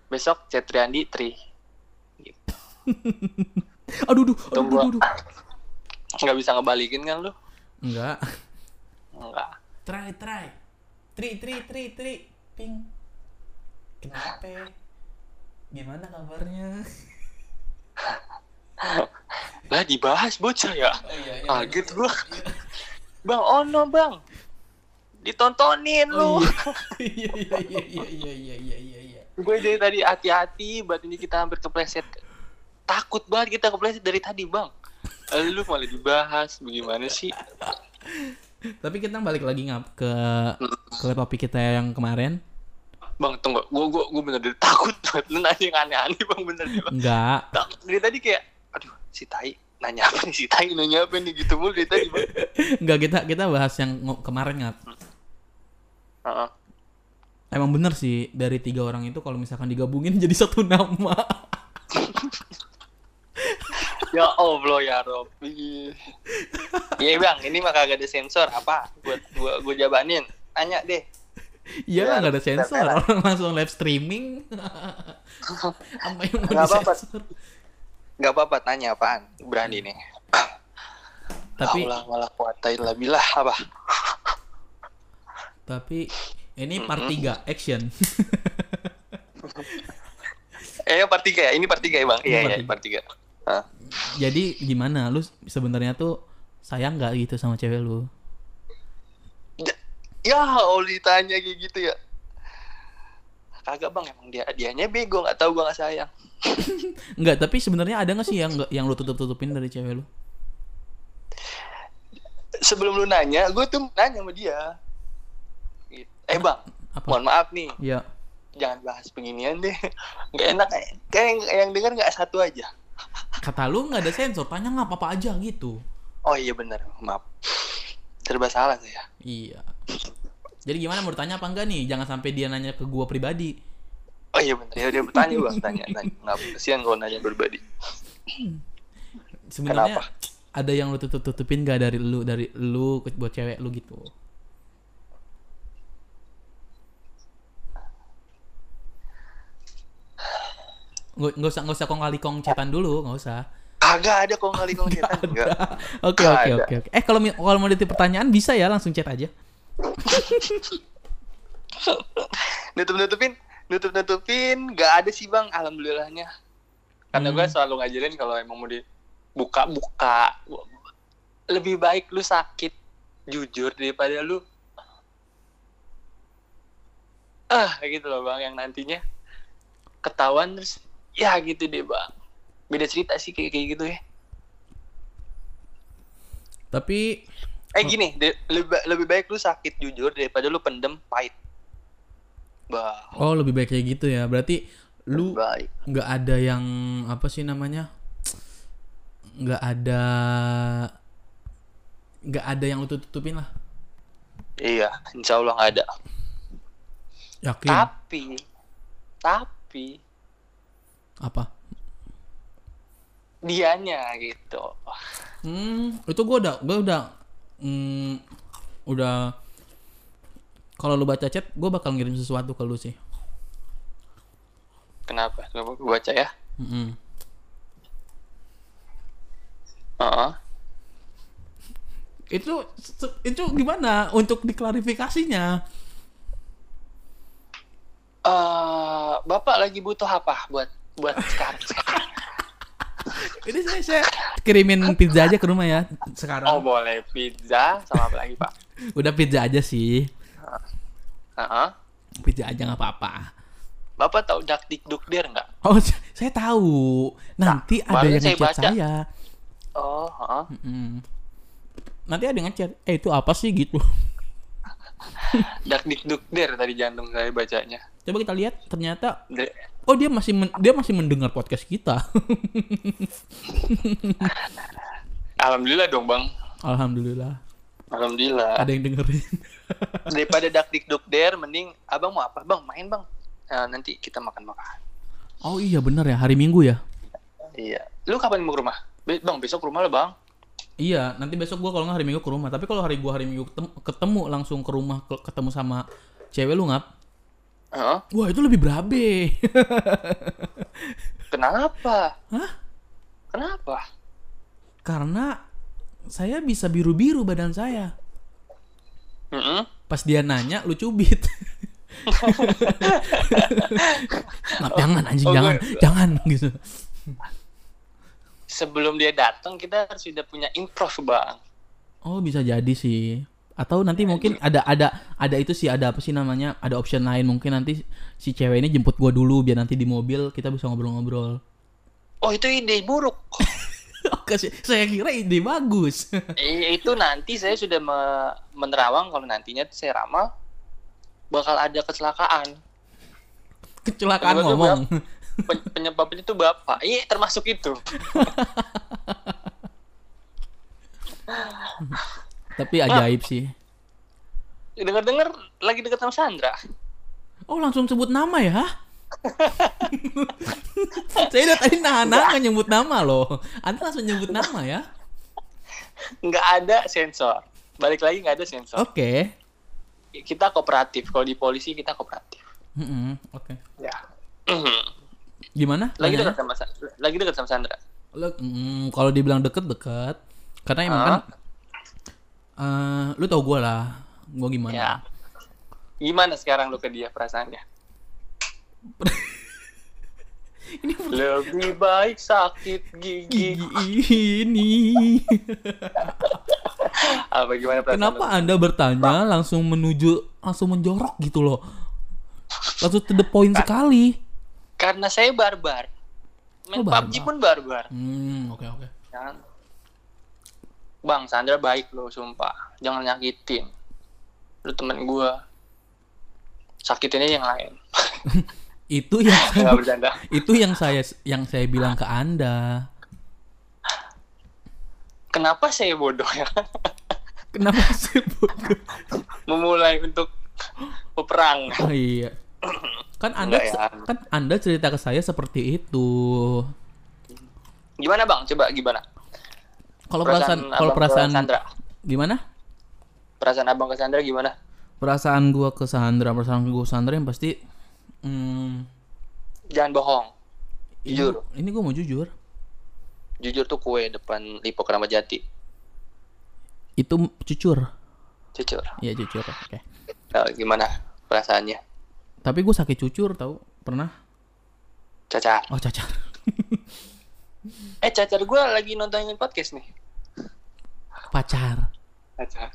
Speaker 2: besok chat Triandi tri. [LAUGHS]
Speaker 1: aduh, aduh, aduh, aduh, aduh.
Speaker 2: Nggak bisa ngebalikin kan lu?
Speaker 1: Enggak.
Speaker 2: Enggak.
Speaker 1: Try, try. Tri, tri, tri, tri. Ping. Kenapa? Gimana kabarnya? [LAUGHS]
Speaker 2: lah dibahas bocah ya.
Speaker 1: Oh, iya, iya,
Speaker 2: Kaget iya, gua. Iya. Bang Ono, oh, Bang. Ditontonin oh,
Speaker 1: iya. lu. [LAUGHS] Iya iya iya iya iya iya iya. iya.
Speaker 2: Gue dari tadi hati-hati, buat ini kita hampir kepleset Takut banget kita kepleset dari tadi bang. Lu malah dibahas, bagaimana sih?
Speaker 1: Tapi kita balik lagi ngap ke ke topik kita yang kemarin.
Speaker 2: Bang, tunggu, gue gue gue bener dari takut banget. Lu nanya yang aneh-aneh bang, bener bang.
Speaker 1: Enggak.
Speaker 2: Tak- Dari tadi kayak, aduh, si Tai nanya apa nih si Tai nanya apa nih gitu mulu dari tadi bang. [LAUGHS]
Speaker 1: Enggak kita kita bahas yang kemarin ngap.
Speaker 2: Heeh.
Speaker 1: Emang bener sih dari tiga orang itu kalau misalkan digabungin [LAUGHS] jadi satu nama.
Speaker 2: Ya Allah ya Robbi. Iya bang, ini mah kagak ada sensor apa? Buat gua gua jabanin. Tanya deh.
Speaker 1: Iya
Speaker 2: Ya,
Speaker 1: lah nggak ada sensor, orang langsung live streaming. Apa yang mau
Speaker 2: Nggak apa-apa. Gak apa-apa tanya apaan? Berani nih.
Speaker 1: Tapi
Speaker 2: Allah malah kuatai lah bilah apa?
Speaker 1: tapi ini part
Speaker 2: Mm-mm.
Speaker 1: 3 action.
Speaker 2: Eh part 3 ya? Ini part 3 ya bang? Iya iya
Speaker 1: part
Speaker 2: part 3.
Speaker 1: Jadi gimana lu sebenarnya tuh sayang nggak gitu sama cewek lu?
Speaker 2: Ya Allah ditanya kayak gitu ya. Kagak bang emang dia dianya bego nggak tahu gua nggak sayang. [LAUGHS]
Speaker 1: Enggak, tapi sebenarnya ada nggak sih yang nggak- yang lu tutup-tutupin dari cewek lu?
Speaker 2: Sebelum lu nanya, gue tuh nanya sama dia. Gitu. Eh bang,
Speaker 1: Apa?
Speaker 2: mohon maaf nih,
Speaker 1: Ya,
Speaker 2: jangan bahas beginian deh. [LAUGHS] Gak enak kayak yang, yang denger nggak satu aja.
Speaker 1: Kata lu nggak ada sensor, tanya nggak apa-apa aja gitu.
Speaker 2: Oh iya benar, maaf. Serba salah saya.
Speaker 1: Iya. Jadi gimana mau tanya apa enggak nih? Jangan sampai dia nanya ke gua pribadi.
Speaker 2: Oh iya bener ya dia bertanya bang tanya tanya nggak kasihan kalau nanya berbadi.
Speaker 1: Sebenarnya ada yang lu tutup tutupin gak dari lu dari lu buat cewek lu gitu? Nggak nggak usah nggak usah kong kali kong chatan dulu nggak usah.
Speaker 2: Kagak ada kong kali kong cetan enggak.
Speaker 1: Oke oke oke oke. Eh kalau kalau mau ditip pertanyaan bisa ya langsung chat aja. [LAUGHS]
Speaker 2: Nutup nutupin nutup nutupin nggak ada sih bang alhamdulillahnya. Karena
Speaker 1: Hmm.
Speaker 2: gue selalu ngajarin kalau emang mau dibuka buka lebih baik lu sakit jujur daripada lu ah gitu loh bang yang nantinya ketahuan terus ya gitu deh bang beda cerita sih kayak kayak gitu ya
Speaker 1: Tapi
Speaker 2: eh gini de- lebih lebih baik lu sakit jujur daripada lu pendem pahit bah
Speaker 1: oh lebih baik kayak gitu ya. Berarti lu nggak ada yang apa sih namanya? Nggak ada nggak ada yang lu tutup tutupin lah.
Speaker 2: iya insya Allah nggak ada
Speaker 1: Yakin?
Speaker 2: tapi tapi
Speaker 1: Apa?
Speaker 2: dianya gitu
Speaker 1: Hmm, itu gua udah gua udah hmm, udah kalau lu baca chat, gua bakal ngirim sesuatu ke lu sih.
Speaker 2: kenapa coba gue baca ya
Speaker 1: Mm-mm.
Speaker 2: Heeh.
Speaker 1: Itu se- itu gimana untuk diklarifikasinya?
Speaker 2: Eh, bapak lagi butuh apa buat buat sekarang sekarang [LAUGHS]
Speaker 1: Ini saya saya kirimin pizza aja ke rumah ya
Speaker 2: oh
Speaker 1: sekarang.
Speaker 2: boleh pizza sama apa lagi pak [LAUGHS]
Speaker 1: Udah pizza aja sih.
Speaker 2: Heeh.
Speaker 1: Pizza aja nggak apa-apa.
Speaker 2: bapak tahu dak dik duk dir nggak
Speaker 1: Oh, saya tahu. Nanti ada
Speaker 2: baru
Speaker 1: yang
Speaker 2: saya
Speaker 1: ngechat
Speaker 2: baca.
Speaker 1: saya.
Speaker 2: oh heeh.
Speaker 1: Mm-mm. Nanti ada yang ngechat. Eh, itu apa sih gitu? [LAUGHS]
Speaker 2: dak dik duk dir tadi jantung saya bacanya
Speaker 1: Coba kita lihat ternyata
Speaker 2: De-
Speaker 1: oh dia masih men- dia masih mendengar podcast kita. [LAUGHS]
Speaker 2: alhamdulillah dong bang
Speaker 1: Alhamdulillah.
Speaker 2: alhamdulillah
Speaker 1: Ada yang dengerin. [LAUGHS]
Speaker 2: daripada dak dik duk dir mending abang mau apa bang main bang Nah, nanti kita makan makan
Speaker 1: Oh iya bener ya, hari Minggu ya.
Speaker 2: iya lu kapan mau ke rumah Be- bang besok ke rumah lah bang
Speaker 1: Iya, nanti besok gua kalau nggak hari Minggu ke rumah. Tapi kalau hari gua hari Minggu ketemu, ketemu langsung ke rumah ke- ketemu sama cewek lu ngap.
Speaker 2: Heeh.
Speaker 1: Wah, itu lebih berabe.
Speaker 2: kenapa
Speaker 1: Hah?
Speaker 2: kenapa
Speaker 1: Karena saya bisa biru-biru badan saya.
Speaker 2: Heeh.
Speaker 1: Pas dia nanya, lu cubit. Ngap, jangan anjing,
Speaker 2: Oh,
Speaker 1: jangan,
Speaker 2: gue-
Speaker 1: jangan gitu.
Speaker 2: sebelum dia datang kita harus sudah punya improv bang
Speaker 1: Oh, bisa jadi sih. Atau nanti mungkin ada ada ada itu sih ada apa sih namanya? Ada option lain mungkin nanti si cewek ini jemput gua dulu biar nanti di mobil kita bisa ngobrol-ngobrol.
Speaker 2: oh itu ide buruk [LAUGHS]
Speaker 1: Oke sih, saya kira ide bagus.
Speaker 2: Eh, [LAUGHS] itu nanti saya sudah me- menerawang kalau nantinya saya ramal bakal ada kecelakaan
Speaker 1: Kecelakaan
Speaker 2: Tiba-tiba
Speaker 1: ngomong.
Speaker 2: Pen- [LAUGHS] penyebabnya itu bapak iya termasuk itu
Speaker 1: Tapi ajaib sih.
Speaker 2: dengar dengar lagi dekat sama Sandra
Speaker 1: Oh, langsung sebut nama ya? saya udah tadi nahan-nahan nyebut nama loh. Anda langsung nyebut nama ya?
Speaker 2: nggak ada sensor balik lagi nggak ada sensor
Speaker 1: Oke.
Speaker 2: kita kooperatif kalau di polisi kita kooperatif
Speaker 1: Mm-mm, Oke.
Speaker 2: ya Mhm.
Speaker 1: Gimana?
Speaker 2: lagi dekat sama Sa- lagi dekat sama Sandra
Speaker 1: mm, kalau dibilang deket-deket, karena emang
Speaker 2: Ah.
Speaker 1: kan, eh, lu tau gue lah, gue gimana?
Speaker 2: ya gimana sekarang lu ke dia perasaannya [LAUGHS] lebih baik sakit gigi
Speaker 1: Gigi ini. [LAUGHS]
Speaker 2: apa gimana perasaan
Speaker 1: Kenapa anda bertanya langsung menuju langsung menjorok gitu loh? Langsung to the point sekali.
Speaker 2: Karena saya barbar. Main
Speaker 1: Oh,
Speaker 2: PUBG
Speaker 1: barbar.
Speaker 2: pun barbar.
Speaker 1: Hmm, oke oke.
Speaker 2: Kan? Bang, Sandra baik loh, sumpah. Jangan nyakitin. Lu temen gua. Sakitinnya yang lain. [LAUGHS]
Speaker 1: Itu yang [LAUGHS]
Speaker 2: bercanda. [LAUGHS]
Speaker 1: itu yang saya yang saya bilang ke anda.
Speaker 2: Kenapa saya bodoh ya?
Speaker 1: Kenapa sih bodoh?
Speaker 2: Memulai untuk peperang.
Speaker 1: Oh iya. Kan Anda
Speaker 2: ya.
Speaker 1: kan Anda cerita ke saya seperti itu.
Speaker 2: Gimana bang? Coba gimana?
Speaker 1: Kalau perasaan kalau perasaan
Speaker 2: Sandra.
Speaker 1: gimana?
Speaker 2: Perasaan abang ke Sandra gimana?
Speaker 1: Perasaan gua ke Sandra, perasaan gua ke Sandra yang pasti hmm,
Speaker 2: Jangan bohong.
Speaker 1: ini,
Speaker 2: Jujur.
Speaker 1: ini gua mau jujur.
Speaker 2: Jujur tuh kue depan Lipo Keramat Jati.
Speaker 1: Itu cucur.
Speaker 2: Jujur.
Speaker 1: Iya jujur. Oke.
Speaker 2: Nah, gimana perasaannya?
Speaker 1: Tapi gue sakit cucur tahu pernah.
Speaker 2: Cacar.
Speaker 1: Oh cacar. [LAUGHS]
Speaker 2: Eh cacar gue lagi nontonin podcast nih.
Speaker 1: Pacar.
Speaker 2: Cacar.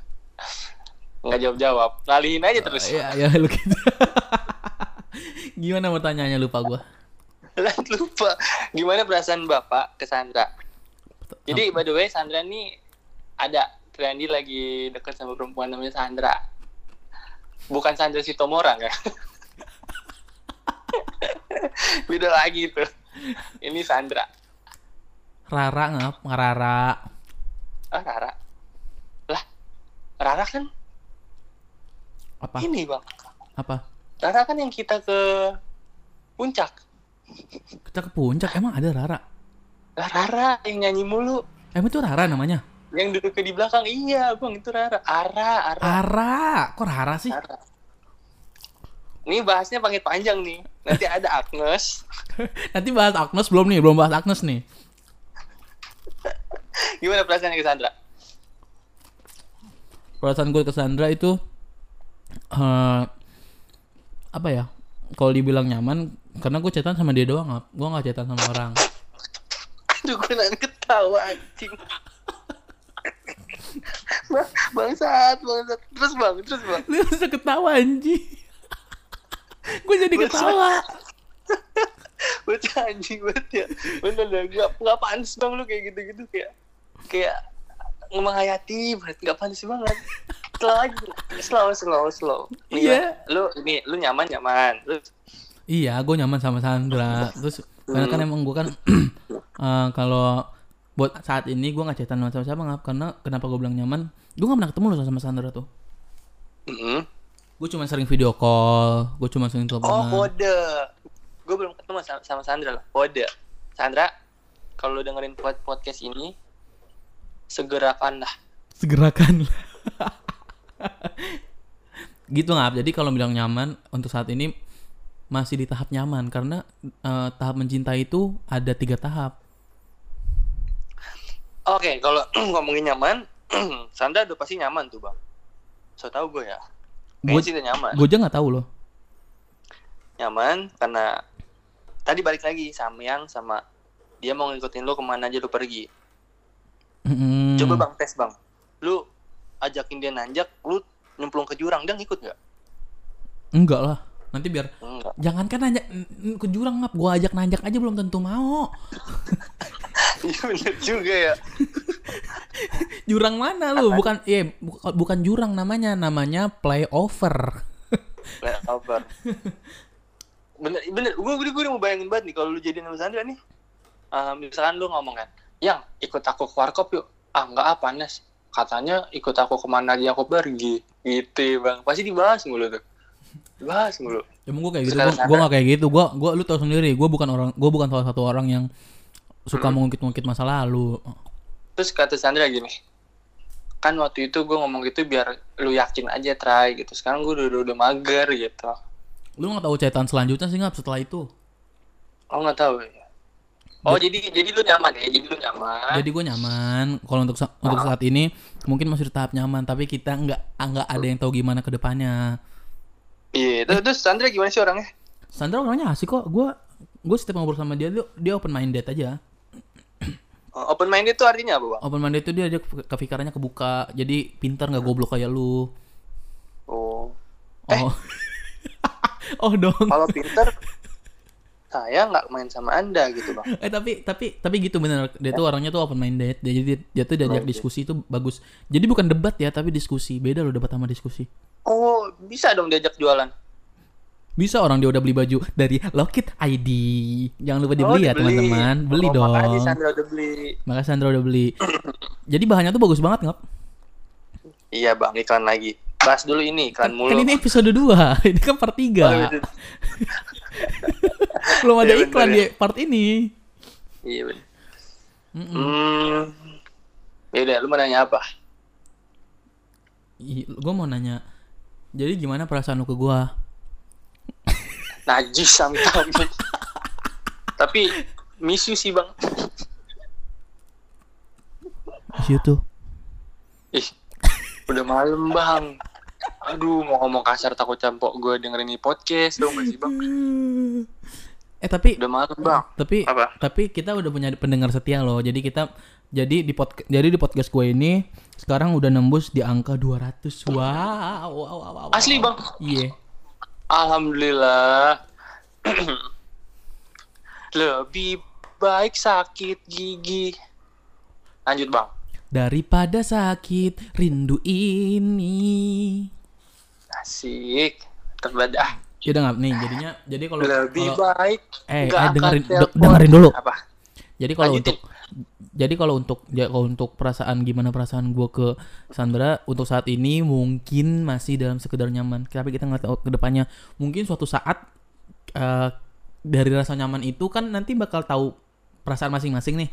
Speaker 2: Nggak jawab-jawab. Ngalihin aja terus.
Speaker 1: Iya ya lu gitu. [LAUGHS] Gimana mau tanyanya lupa gua.
Speaker 2: Lupa. Gimana perasaan bapak ke Sandra? Jadi by the way Sandra nih ada Randy lagi deket sama perempuan namanya Sandra. Bukan Sandra Sitomorang ya. [LAUGHS] Beda lagi tuh. Ini Sandra.
Speaker 1: Rara ngap, ngerara.
Speaker 2: Ah Rara. Rara kan
Speaker 1: Apa?
Speaker 2: ini bang.
Speaker 1: Apa?
Speaker 2: Rara kan yang kita ke puncak.
Speaker 1: Kita ke puncak emang ada Rara.
Speaker 2: Rara yang nyanyi mulu.
Speaker 1: Emang itu Rara namanya?
Speaker 2: Yang duduk di belakang. Iya bang itu Rara. Ara, Ara.
Speaker 1: Rara. Kok Rara sih?
Speaker 2: Rara. Ini bahasnya panggil panjang nih. Nanti ada Agnes. [LAUGHS]
Speaker 1: Nanti bahas Agnes belum nih, belum bahas Agnes nih.
Speaker 2: Gimana perasaan ke Sandra?
Speaker 1: Perasaan gue ke Sandra itu eh apa ya? Kalau dibilang nyaman, karena gue chatan sama dia doang, ngap. Gue nggak chatan sama orang.
Speaker 2: Aduh gue nanti ketawa anjing. Bang- [LAUGHS] bangsat, bangsat. Terus bang, terus bang.
Speaker 1: Lu bisa ketawa anjing. gue jadi ketawa.
Speaker 2: Bocah anjing banget ya. Bener dah, gak, gak pantas bang lu kayak gitu-gitu kayak kayak menghayati banget, gak pantas banget. Slow aja, slow, slow, slow.
Speaker 1: Iya.
Speaker 2: Bang, Lu ini, lu nyaman nyaman. Lu
Speaker 1: Iya, gue nyaman sama Sandra. Terus karena kan emang gue kan [CLEARS THROAT] eh, kalau buat saat ini gue nggak chatan sama siapa ngap karena kenapa gue bilang nyaman? Gue nggak pernah ketemu loh sama Sandra tuh.
Speaker 2: Mm-mm.
Speaker 1: Gue cuma sering video call, gue cuma sering
Speaker 2: Oh
Speaker 1: teleponan.
Speaker 2: kode. Gue belum ketemu sama, sama Sandra loh. Kode. Sandra, kalau lu dengerin pod- podcast ini, segerakanlah.
Speaker 1: Segerakan. [LAUGHS] gitu ngap. Jadi kalau bilang nyaman untuk saat ini masih di tahap nyaman karena eh, tahap mencintai itu ada tiga tahap.
Speaker 2: Oke, kalau [CLEARS THROAT] ngomongin nyaman, [CLEARS THROAT] Sandra udah pasti nyaman tuh bang. So tau gue ya.
Speaker 1: Gue
Speaker 2: sih udah nyaman.
Speaker 1: gue aja nggak tahu loh.
Speaker 2: Nyaman karena tadi balik lagi sama yang sama dia mau ngikutin lu ke mana aja lu pergi.
Speaker 1: Mm-mm.
Speaker 2: Coba bang tes bang. Lu ajakin dia nanjak, lu nyemplung ke jurang, dia ngikut nggak?
Speaker 1: Enggak lah. Nanti biar
Speaker 2: Enggak.
Speaker 1: Jangankan nanjak ke jurang ngap, gua ajak nanjak aja belum tentu mau. [LAUGHS]
Speaker 2: Iya bener juga ya. [LAUGHS]
Speaker 1: Jurang mana lu? Bukan eh bu- bukan jurang namanya, namanya playover.
Speaker 2: Play [LAUGHS] over. bener bener gue gue gue udah mau bayangin banget nih kalau lu sama Sandra nih Eh, misalkan lu ngomong kan yang ikut aku ke warkop yuk ah nggak ah panas katanya ikut aku ke mana aja aku pergi. Gitu ya, bang. Pasti dibahas mulu tuh. Dibahas mulu.
Speaker 1: Emang gua kayak gitu, gua gak kayak gitu. Gua gua lu tau sendiri, gua bukan orang gua bukan salah satu orang yang suka mengungkit-ungkit masa lalu.
Speaker 2: terus kata Sandra gini kan waktu itu gue ngomong gitu biar lu yakin aja try gitu. Sekarang gue udah, udah, udah mager gitu.
Speaker 1: Lu gak tahu cetan selanjutnya sih ngap setelah itu.
Speaker 2: oh nggak tahu. ya oh jadi jadi lu nyaman ya jadi lu nyaman
Speaker 1: Jadi gua nyaman. Kalau untuk sa- untuk saat ini mungkin masih di tahap nyaman, tapi kita nggak nggak ada yang tahu gimana ke depannya.
Speaker 2: iya terus, terus Sandra gimana sih orangnya
Speaker 1: Sandra orangnya asik kok. Gua gua setiap ngobrol sama dia dia, dia open minded aja.
Speaker 2: Oh, open minded itu artinya apa bang
Speaker 1: Open minded itu dia dia ke- kepikirannya kebuka. Jadi pintar nggak goblok kayak lu.
Speaker 2: oh
Speaker 1: Oh. [LAUGHS] oh dong.
Speaker 2: kalau pinter saya nggak main sama anda gitu bang
Speaker 1: Eh tapi tapi tapi gitu bener. Dia tuh orangnya tuh open minded. Dia, jadi dia tuh diajak
Speaker 2: Minded.
Speaker 1: diskusi itu bagus. Jadi bukan debat ya, tapi diskusi. Beda loh debat sama diskusi.
Speaker 2: oh bisa dong diajak jualan
Speaker 1: Bisa orang dia udah beli baju dari Lockit ID. Jangan lupa dibeli
Speaker 2: Oh,
Speaker 1: ya teman-teman. Beli
Speaker 2: oh,
Speaker 1: dong.
Speaker 2: makanya Sandra udah beli
Speaker 1: Makasih Sandra udah beli. Jadi bahannya tuh bagus banget nggak?
Speaker 2: iya bang iklan lagi bahas dulu ini iklan
Speaker 1: Kan,
Speaker 2: mulu.
Speaker 1: kan ini episode 2 [LAUGHS] Ini kan part 3
Speaker 2: Oh, iya. [LAUGHS]
Speaker 1: Belum ada
Speaker 2: Iya, bener
Speaker 1: iklan
Speaker 2: ya.
Speaker 1: di part ini
Speaker 2: Iya.
Speaker 1: Mm-mm.
Speaker 2: Hmm. Yaudah, lu mau nanya apa?
Speaker 1: Gue mau nanya Jadi gimana perasaan lu ke gue?
Speaker 2: Najis amit-amit. Tapi miss you sih bang.
Speaker 1: Situ
Speaker 2: Ih, udah malam bang. Aduh, mau ngomong kasar takut campur gue dengerin ini podcast dong gak sih bang? [LAUGHS]
Speaker 1: Eh tapi
Speaker 2: Udah malam bang.
Speaker 1: tapi
Speaker 2: Apa?
Speaker 1: tapi kita udah punya pendengar setia loh. Jadi kita jadi di pod jadi di podcast gue ini sekarang udah nembus di angka 200. Wow, wow, wow, wow, wow.
Speaker 2: Asli bang.
Speaker 1: Iya.
Speaker 2: Alhamdulillah. [CLEARS THROAT] Lebih baik sakit gigi. Lanjut bang.
Speaker 1: Daripada sakit rindu ini.
Speaker 2: Asik. Terbadah.
Speaker 1: Ya udah nggak nih jadinya jadi kalau
Speaker 2: Lebih
Speaker 1: kalau-
Speaker 2: baik.
Speaker 1: eh, eh, dengerin
Speaker 2: telepon.
Speaker 1: dengerin dulu.
Speaker 2: Apa?
Speaker 1: Jadi kalau
Speaker 2: Lanjutin.
Speaker 1: untuk jadi kalau untuk ya kalau untuk perasaan gimana perasaan gue ke Sandra untuk saat ini mungkin masih dalam sekedar nyaman. Tapi kita nggak tahu ke depannya. Mungkin suatu saat eh, dari rasa nyaman itu kan nanti bakal tahu perasaan masing-masing nih.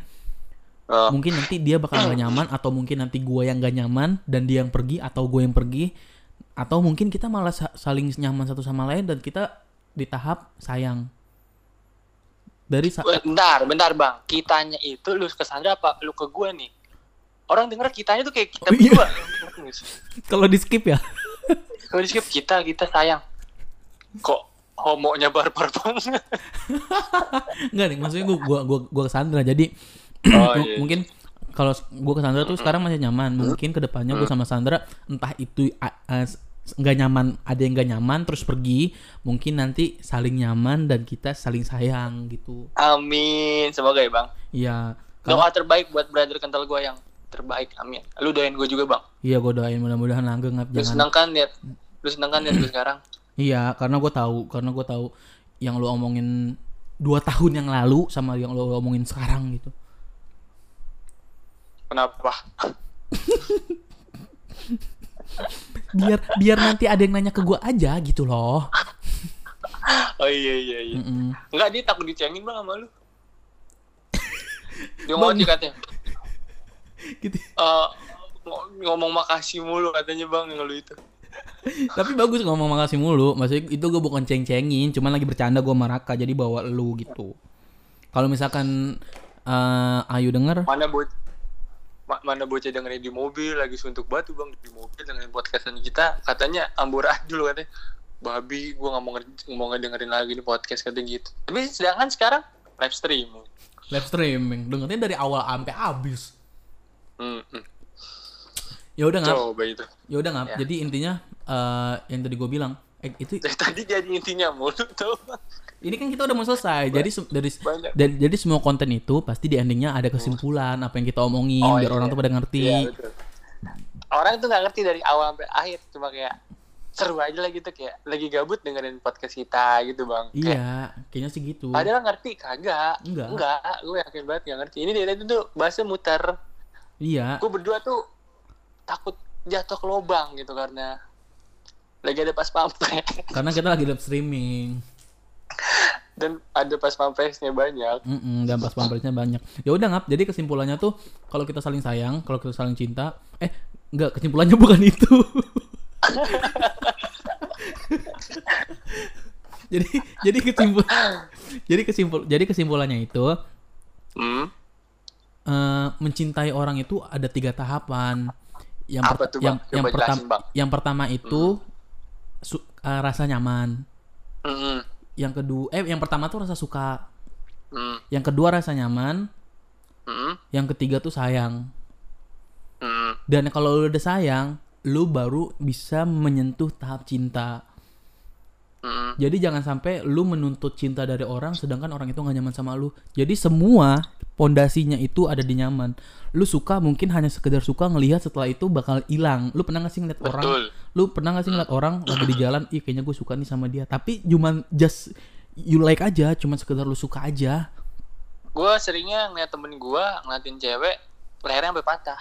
Speaker 2: Oh,
Speaker 1: Mungkin nanti dia bakal gak nyaman atau mungkin nanti gue yang gak nyaman dan dia yang pergi atau gue yang pergi atau mungkin kita malah sa- saling nyaman satu sama lain dan kita di tahap sayang. Dari sa-
Speaker 2: bentar, bentar bang. Kitanya itu lu ke Sandra apa lu ke gue nih? Orang denger kitanya tuh kayak kita
Speaker 1: Oh, iya.
Speaker 2: berdua. [LAUGHS]
Speaker 1: kalau di skip ya. [LAUGHS]
Speaker 2: Kalau di skip kita, kita sayang. Kok homonya barbar banget? [LAUGHS]
Speaker 1: Enggak nih, maksudnya gua gua gua, gua ke Sandra. Jadi
Speaker 2: Oh, [CLEARS THROAT] iya.
Speaker 1: mungkin kalau gua ke Sandra tuh sekarang masih nyaman. Mungkin ke depannya gua sama Sandra entah itu nggak nyaman, ada yang nggak nyaman terus pergi, mungkin nanti saling nyaman dan kita saling sayang gitu.
Speaker 2: Amin. Semoga ya bang.
Speaker 1: Iya. Karena,
Speaker 2: Doa terbaik buat brother kental gue yang terbaik. Amin. Lu doain gue juga bang.
Speaker 1: iya gua doain mudah-mudahan langgeng Ngap,
Speaker 2: Lu
Speaker 1: jangan.
Speaker 2: senang kan liat? Lu senang kan liat [CLEARS THROAT] gue sekarang?
Speaker 1: Iya, karena gua tahu, karena gua tahu yang lu omongin dua tahun yang lalu sama yang lu omongin sekarang gitu.
Speaker 2: Kenapa?
Speaker 1: Biar biar nanti ada yang nanya ke gua aja gitu loh.
Speaker 2: Oh iya iya iya.
Speaker 1: Mm-mm.
Speaker 2: Enggak dia takut dicengin bang sama lu. [LAUGHS] Dia mau katanya.
Speaker 1: Gitu.
Speaker 2: Ng- ngomong makasih mulu katanya bang yang lu itu.
Speaker 1: Tapi bagus ngomong makasih mulu. Maksudnya itu gue bukan ceng-cengin, cuman lagi bercanda gue sama Raka jadi bawa lu gitu. Kalau misalkan eh, Ayu denger,
Speaker 2: Mana buat ma- mana bocah dengerin di mobil lagi suntuk batu bang di mobil dengerin podcastan kita katanya amburadul [LAUGHS] katanya babi gua nggak mau mau ngedengerin lagi nih podcast katanya gitu tapi sedangkan sekarang live streaming
Speaker 1: live streaming, dengerin dari awal sampai habis.
Speaker 2: hmm.
Speaker 1: Ya udah
Speaker 2: itu
Speaker 1: ya udah ngap.
Speaker 2: Ya.
Speaker 1: Jadi intinya eh, yang tadi gue bilang, eh, itu [LAUGHS]
Speaker 2: tadi jadi intinya mulu tuh
Speaker 1: ini kan kita udah mau selesai. Jadi se- dari
Speaker 2: banyak
Speaker 1: dan jadi semua konten itu pasti di endingnya ada kesimpulan apa yang kita omongin
Speaker 2: Oh,
Speaker 1: biar
Speaker 2: iya.
Speaker 1: orang tuh pada ngerti.
Speaker 2: Iya, betul. orang tuh nggak ngerti dari awal sampai akhir cuma kayak seru aja lah gitu kayak lagi gabut dengerin podcast kita gitu bang Kayak,
Speaker 1: Iya, kayaknya sih gitu.
Speaker 2: Padahal ngerti kagak
Speaker 1: Enggak.
Speaker 2: enggak gue yakin banget gak ngerti ini dari tadi tuh bahasa muter
Speaker 1: Iya.
Speaker 2: gue berdua tuh takut jatuh ke lubang gitu karena lagi ada pas pampres
Speaker 1: Karena kita lagi live streaming.
Speaker 2: Dan ada pas pampresnya banyak
Speaker 1: Mm-mm, dan pas pampresnya banyak. Ya udah ngap. Jadi kesimpulannya tuh kalau kita saling sayang, kalau kita saling cinta, eh enggak kesimpulannya [LAUGHS] bukan itu. [LAUGHS] jadi jadi kesimpul jadi kesimpul jadi kesimpulannya itu
Speaker 2: hmm?
Speaker 1: eh, mencintai orang itu ada tiga tahapan. Yang
Speaker 2: Apa tuh,
Speaker 1: yang yang pertama yang pertama itu su- eh, rasa nyaman.
Speaker 2: Mm-mm.
Speaker 1: Yang kedua eh yang pertama tuh rasa suka.
Speaker 2: Mm.
Speaker 1: Yang kedua rasa nyaman.
Speaker 2: Mm.
Speaker 1: Yang ketiga tuh sayang.
Speaker 2: Mm.
Speaker 1: Dan kalau lu udah sayang, lu baru bisa menyentuh tahap cinta.
Speaker 2: Mm.
Speaker 1: Jadi jangan sampai lu menuntut cinta dari orang sedangkan orang itu gak nyaman sama lu. Jadi semua pondasinya itu ada di nyaman. Lu suka mungkin hanya sekedar suka ngelihat setelah itu bakal hilang. Lu pernah gak sih ngeliat orang?
Speaker 2: betul
Speaker 1: Lu pernah gak sih ngeliat orang lagi di jalan, ih kayaknya gue suka nih sama dia. Tapi cuman just you like aja, cuman sekedar lu suka aja.
Speaker 2: gue seringnya ngeliat temen gue ngeliatin cewek lehernya sampai patah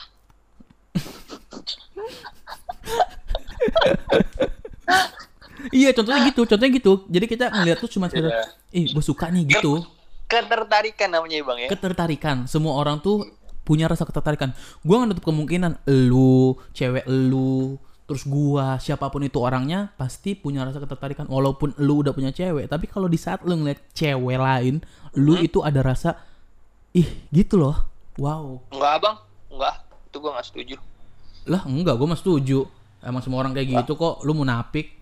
Speaker 2: [LAUGHS]
Speaker 1: iya contohnya gitu contohnya gitu. Jadi kita ngeliat tuh cuma sekedar
Speaker 2: Iya.
Speaker 1: ih gue suka nih gitu.
Speaker 2: Ketertarikan namanya bang ya.
Speaker 1: ketertarikan. Semua orang tuh punya rasa ketertarikan. Gua nggak nutup kemungkinan lu cewek lu terus gua siapa pun itu orangnya pasti punya rasa ketertarikan walaupun lu udah punya cewek. Tapi kalau di saat lu ngeliat cewek lain lu itu ada rasa ih gitu loh. Wow.
Speaker 2: Enggak bang, enggak. Itu gua nggak setuju.
Speaker 1: lah enggak gua mah setuju. Emang semua orang kayak gitu kok. Lu munafik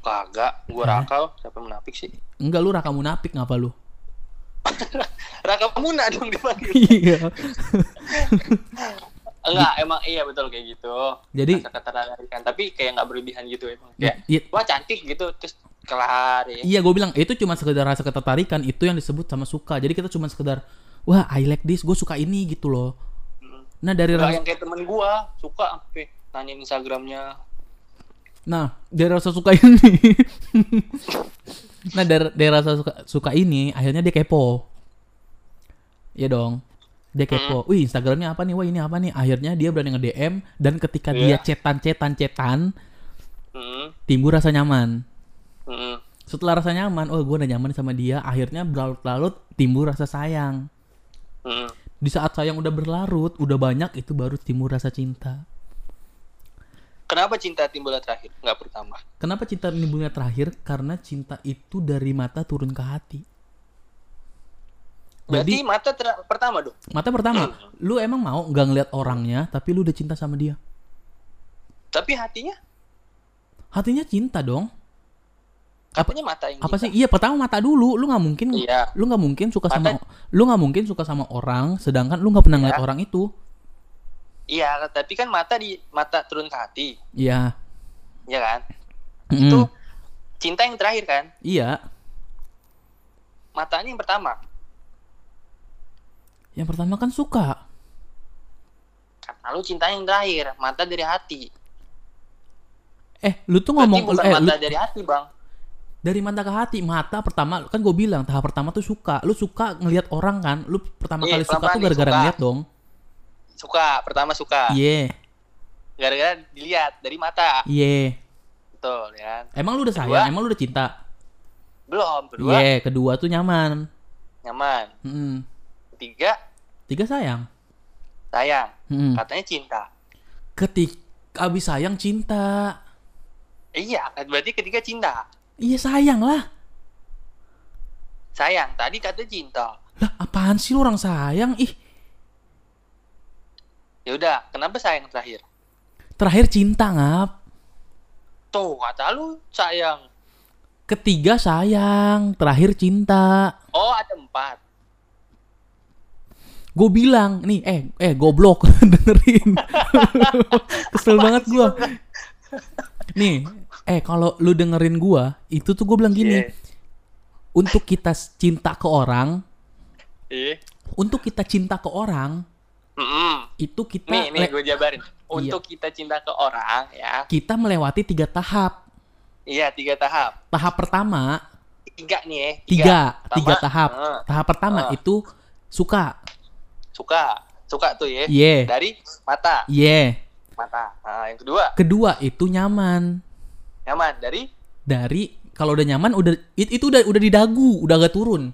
Speaker 2: Kagak, gua
Speaker 1: Hah?
Speaker 2: rakal. Siapa yang menapik sih?
Speaker 1: enggak lu raka munafik ngapa lu [LAUGHS]
Speaker 2: Raka Muna dong dipanggil. [LAUGHS]
Speaker 1: iya [LAUGHS]
Speaker 2: Enggak, emang iya betul kayak gitu.
Speaker 1: Jadi-
Speaker 2: ketertarikan, tapi kayak nggak berlebihan gitu emang. Kayak
Speaker 1: Iya.
Speaker 2: wah cantik gitu terus kelar ya.
Speaker 1: Iya gue bilang itu cuma sekedar rasa ketertarikan itu yang disebut sama suka. Jadi kita cuma sekedar wah I like this, gue suka ini gitu loh.
Speaker 2: Hmm.
Speaker 1: Nah dari
Speaker 2: Enggak
Speaker 1: rasa,
Speaker 2: yang kayak temen gua suka sampai nanyain Instagramnya.
Speaker 1: Nah dari rasa suka ini, [LAUGHS] nah dari, dari rasa suka, suka ini akhirnya dia kepo. Iya dong, dia kepo. Wih Instagramnya apa nih? Wah ini apa nih? Akhirnya dia berani nge DM dan ketika dia
Speaker 2: Iya.
Speaker 1: cetan cetan cetan
Speaker 2: Hmm.
Speaker 1: timbul rasa nyaman.
Speaker 2: Hmm.
Speaker 1: Setelah rasa nyaman, oh gue udah nyaman sama dia. Akhirnya berlarut-larut timbul rasa sayang.
Speaker 2: Hmm.
Speaker 1: di saat sayang udah berlarut, udah banyak itu baru timbul rasa cinta.
Speaker 2: Kenapa cinta timbulnya terakhir, nggak pertama?
Speaker 1: Kenapa cinta timbulnya terakhir? Karena cinta itu dari mata turun ke hati.
Speaker 2: Berarti
Speaker 1: Jadi
Speaker 2: mata ter- pertama dong.
Speaker 1: mata pertama, lu emang mau nggak ngeliat orangnya, tapi lu udah cinta sama dia.
Speaker 2: Tapi hatinya,
Speaker 1: Hatinya cinta dong.
Speaker 2: katanya mata yang
Speaker 1: Apa
Speaker 2: cinta.
Speaker 1: sih? Iya pertama mata dulu. Lu nggak mungkin,
Speaker 2: Iya.
Speaker 1: lu nggak mungkin suka sama,
Speaker 2: Mata-
Speaker 1: lu nggak mungkin suka sama orang, sedangkan lu nggak pernah ngeliat
Speaker 2: Iya.
Speaker 1: orang itu.
Speaker 2: Iya, tapi kan mata di mata turun ke hati,
Speaker 1: Iya.
Speaker 2: ya kan?
Speaker 1: Mm-mm.
Speaker 2: Itu cinta yang terakhir kan?
Speaker 1: Iya.
Speaker 2: Matanya yang pertama.
Speaker 1: Yang pertama kan suka.
Speaker 2: Karena lu cinta yang terakhir, mata dari hati.
Speaker 1: Eh, lu tuh
Speaker 2: Berarti
Speaker 1: ngomong,
Speaker 2: bukan
Speaker 1: eh, lu,
Speaker 2: mata dari hati, Bang.
Speaker 1: dari mata ke hati mata pertama kan gue bilang tahap pertama tuh suka lu suka ngelihat orang kan lu pertama
Speaker 2: Iya,
Speaker 1: kali suka tuh gara-gara ngeliat dong
Speaker 2: Suka, pertama suka.
Speaker 1: iya
Speaker 2: Gara-gara dilihat dari mata.
Speaker 1: iya
Speaker 2: Betul, ya.
Speaker 1: emang lu udah
Speaker 2: Kedua.
Speaker 1: sayang emang lu udah cinta
Speaker 2: Belum, kedua
Speaker 1: iya kedua tuh nyaman
Speaker 2: nyaman.
Speaker 1: Mm-mm.
Speaker 2: Ketiga
Speaker 1: tiga sayang
Speaker 2: sayang.
Speaker 1: Mm-mm.
Speaker 2: Katanya cinta.
Speaker 1: ketika abis sayang cinta
Speaker 2: Iya, berarti ketiga cinta.
Speaker 1: iya sayang lah
Speaker 2: Sayang, tadi kata cinta.
Speaker 1: lah apaan sih lu orang sayang ih
Speaker 2: Ya udah, kenapa sayang terakhir?
Speaker 1: terakhir cinta ngap
Speaker 2: Tuh, kata lu sayang.
Speaker 1: ketiga sayang terakhir cinta
Speaker 2: Oh, ada empat.
Speaker 1: gue bilang nih eh eh goblok [LAUGHS] dengerin [LAUGHS] kesel banget gue nih eh kalau lu dengerin gue itu tuh gue bilang gini
Speaker 2: Iya.
Speaker 1: untuk kita cinta ke orang
Speaker 2: Iya.
Speaker 1: untuk kita cinta ke orang
Speaker 2: Mm-mm.
Speaker 1: itu kita
Speaker 2: Nih, nih gue jabarin. Untuk kita cinta ke orang, ya.
Speaker 1: kita melewati tiga tahap
Speaker 2: Iya, tiga tahap.
Speaker 1: tahap pertama
Speaker 2: Tiga nih ya.
Speaker 1: tiga
Speaker 2: Pertama,
Speaker 1: tiga tahap
Speaker 2: eh,
Speaker 1: tahap pertama
Speaker 2: eh.
Speaker 1: itu suka
Speaker 2: suka. Suka tuh ya.
Speaker 1: Iya.
Speaker 2: Dari mata.
Speaker 1: yeah
Speaker 2: Mata. Nah, yang kedua,
Speaker 1: kedua itu nyaman
Speaker 2: nyaman. Dari
Speaker 1: dari kalau udah nyaman udah it- itu udah udah di dagu udah agak turun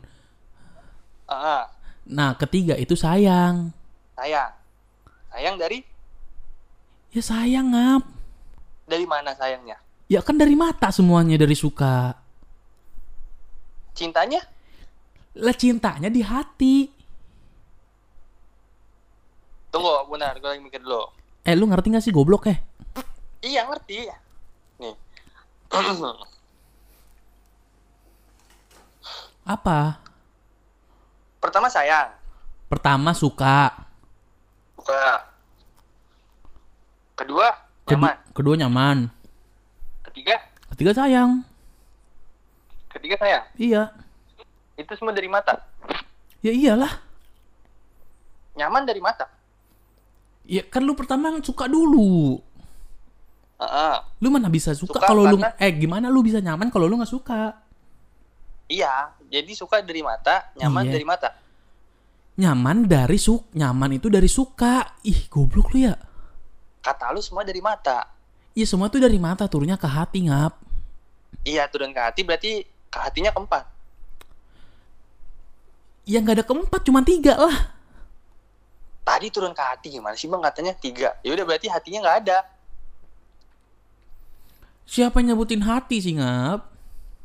Speaker 2: ah,
Speaker 1: nah ketiga itu sayang
Speaker 2: sayang. Sayang dari
Speaker 1: ya sayang ngap
Speaker 2: dari mana sayangnya?
Speaker 1: ya kan dari mata semuanya dari suka
Speaker 2: Cintanya?
Speaker 1: lah cintanya di hati
Speaker 2: Tunggu, benar. Gue lagi mikir dulu.
Speaker 1: eh lu ngerti gak sih goblok eh
Speaker 2: Iya, ngerti. Nih.
Speaker 1: apa
Speaker 2: Pertama sayang.
Speaker 1: pertama suka
Speaker 2: Suka. Kedua,
Speaker 1: Kedu-
Speaker 2: nyaman.
Speaker 1: kedua nyaman
Speaker 2: Ketiga,
Speaker 1: ketiga sayang
Speaker 2: ketiga sayang.
Speaker 1: iya
Speaker 2: Itu semua dari mata.
Speaker 1: ya iyalah
Speaker 2: Nyaman dari mata.
Speaker 1: ya kan lu pertama suka dulu
Speaker 2: Heeh.
Speaker 1: lu mana bisa suka,
Speaker 2: Suka
Speaker 1: kalau lu eh gimana lu bisa nyaman kalau lu nggak suka
Speaker 2: Iya, jadi suka dari mata, nyaman
Speaker 1: Iya.
Speaker 2: dari mata.
Speaker 1: Nyaman dari suk nyaman itu dari suka ih goblok lu ya
Speaker 2: Kata lu semua dari mata.
Speaker 1: Iya semua tuh dari mata turunnya ke hati ngap.
Speaker 2: Iya turun ke hati berarti ke hatinya keempat.
Speaker 1: Ya nggak ada keempat cuma tiga lah.
Speaker 2: Tadi turun ke hati gimana sih bang katanya tiga. Ya udah berarti hatinya nggak ada.
Speaker 1: Siapa yang nyebutin hati sih ngap?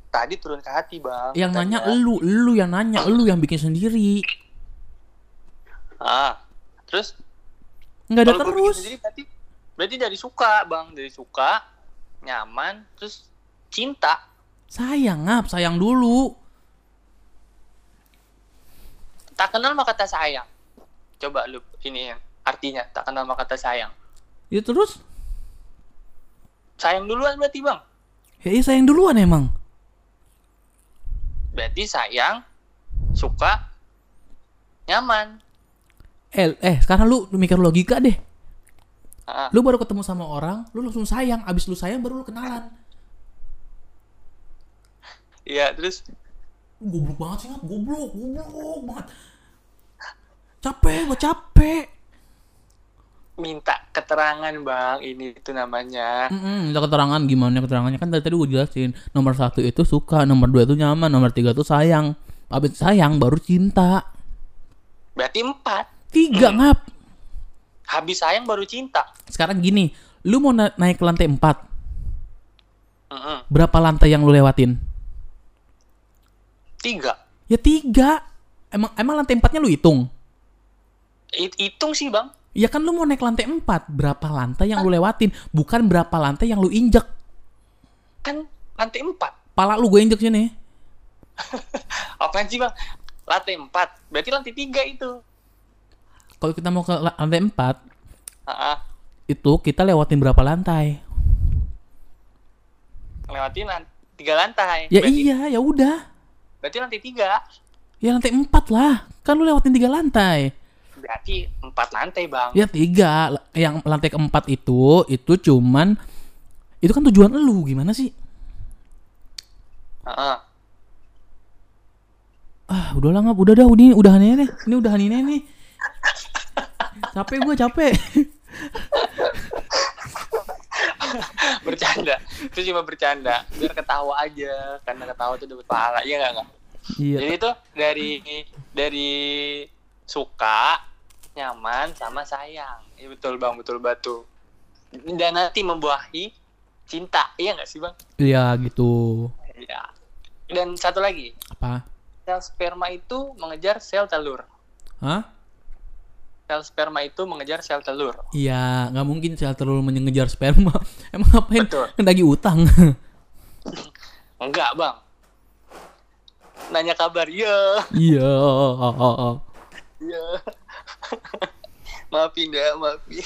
Speaker 2: Tadi turun ke hati bang.
Speaker 1: Yang nanya
Speaker 2: katanya.
Speaker 1: elu, elu yang nanya, elu yang bikin sendiri.
Speaker 2: Ah terus
Speaker 1: Nggak ada terus.
Speaker 2: sendiri berarti berarti dari suka bang dari suka nyaman terus cinta.
Speaker 1: Sayang ngap, sayang dulu.
Speaker 2: Tak kenal maka kata sayang. Coba lu ini yang artinya tak kenal maka kata sayang.
Speaker 1: Ya terus?
Speaker 2: Sayang duluan berarti bang.
Speaker 1: Ya iya sayang duluan emang.
Speaker 2: Berarti sayang, suka, nyaman.
Speaker 1: Eh, eh sekarang lu mikir logika deh.
Speaker 2: Ah,
Speaker 1: Lu baru ketemu sama orang, lu langsung sayang. Abis lu sayang baru lu kenalan.
Speaker 2: Iya terus
Speaker 1: Goblok banget sih ngap, goblok, goblok banget. Capek, gua capek.
Speaker 2: minta keterangan bang ini itu namanya.
Speaker 1: Mm minta keterangan gimana keterangannya kan tadi tadi gue jelasin nomor satu itu suka nomor dua itu nyaman nomor tiga itu sayang abis sayang baru cinta
Speaker 2: Berarti empat.
Speaker 1: Tiga ngap
Speaker 2: Habis sayang baru cinta.
Speaker 1: sekarang gini lu mau na- naik ke lantai empat
Speaker 2: Mm-mm.
Speaker 1: berapa lantai yang lu lewatin
Speaker 2: Tiga.
Speaker 1: ya tiga emang emang lantai empatnya lu hitung
Speaker 2: It- hitung sih bang.
Speaker 1: ya kan lu mau naik lantai empat berapa lantai yang lu lewatin bukan berapa lantai yang lu injek
Speaker 2: Kan lantai empat.
Speaker 1: pala lu gue injek sini [LAUGHS]
Speaker 2: Apaan sih bang? Lantai empat. Berarti lantai tiga itu.
Speaker 1: Kalau kita mau ke la- lantai empat
Speaker 2: ah.
Speaker 1: itu kita lewatin berapa lantai
Speaker 2: lewatin lan- tiga lantai.
Speaker 1: ya
Speaker 2: berarti,
Speaker 1: iya ya udah
Speaker 2: Berarti lantai tiga.
Speaker 1: Ya lantai empat lah. Kan lu lewatin tiga lantai.
Speaker 2: Berarti empat lantai bang.
Speaker 1: Ya tiga. Yang lantai keempat itu, itu cuman... Itu kan tujuan lu. Gimana sih?
Speaker 2: Ah, ah.
Speaker 1: Ah udahlah ngap. Udah dah. Ini udahan ini nih. Ini udahan ini nih. Capek gue capek. [LAUGHS]
Speaker 2: bercanda. Itu cuma bercanda. Biar ketawa aja. Karena ketawa tuh dapat pahala. Iya nggak nggak?
Speaker 1: iya.
Speaker 2: Jadi itu dari dari suka, nyaman sama sayang. Iya betul bang, betul batu. Dan nanti membuahi cinta, iya nggak sih bang?
Speaker 1: Iya gitu.
Speaker 2: Iya. Dan satu lagi,
Speaker 1: Apa?
Speaker 2: sel sperma itu mengejar sel telur.
Speaker 1: Hah?
Speaker 2: Sel sperma itu mengejar sel telur.
Speaker 1: Iya. nggak mungkin sel telur mengejar sperma. [LAUGHS] Emang ngapain?
Speaker 2: Betul.
Speaker 1: Ngedagi utang. [LAUGHS]
Speaker 2: Enggak bang. Nanya kabar, iya,
Speaker 1: Iya.
Speaker 2: iya. [LAUGHS] maafin dah, maafin.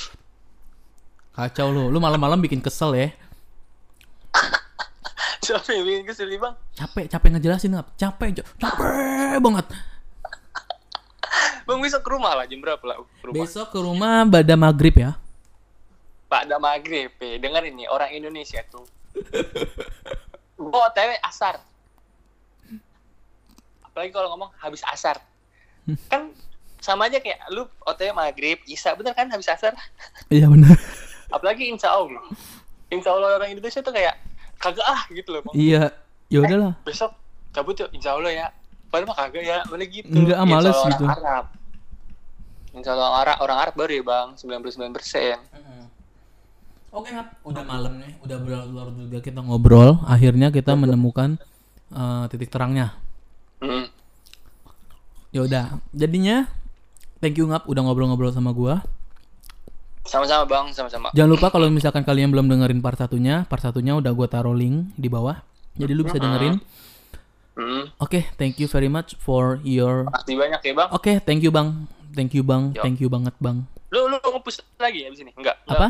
Speaker 1: Kacau lu. Lu malam-malam bikin kesel ya.
Speaker 2: Siapa yang bikin kesel bang?
Speaker 1: Capek, capek ngejelasin. Capek, ca- capek banget.
Speaker 2: Bang besok ke rumah lah, jam berapa lah ke rumah?
Speaker 1: Besok ke rumah pada maghrib ya.
Speaker 2: Pak ada maghrib, eh. denger ini orang Indonesia tuh. [LAUGHS] Gua OTW asar. Apalagi kalau ngomong habis asar. [LAUGHS] Kan sama aja kayak lu OTW maghrib, Isa bener kan habis asar. [LAUGHS]
Speaker 1: Iya benar.
Speaker 2: Apalagi insya Allah. Insya Allah orang Indonesia tuh kayak kagak ah gitu loh. Bang.
Speaker 1: Iya. Ya udahlah.
Speaker 2: Besok cabut yuk, insya Allah ya. Padahal mah kagak ya, mana gitu.
Speaker 1: Enggak,
Speaker 2: Insya
Speaker 1: males gitu.
Speaker 2: Arab. Allah orang Arab, orang Arab baru ya bang, 99 persen.
Speaker 1: Oke, Ngap. Udah malam nih, udah berlarut juga kita ngobrol. Akhirnya kita menemukan eh, titik terangnya.
Speaker 2: Hmm.
Speaker 1: Ya udah, jadinya thank you Ngap udah ngobrol-ngobrol sama gua.
Speaker 2: Sama-sama bang, sama-sama.
Speaker 1: Jangan lupa kalau misalkan kalian belum dengerin part satunya, part satunya udah gua taruh link di bawah. Jadi lu bisa dengerin.
Speaker 2: Hmm.
Speaker 1: Oke, thank you very much for your
Speaker 2: Makasih banyak ya bang.
Speaker 1: Oke, thank you Bang. Thank you Bang.
Speaker 2: Yo.
Speaker 1: Thank you banget Bang.
Speaker 2: Lu lu nge-push lagi ya di sini? Enggak. enggak.
Speaker 1: Apa?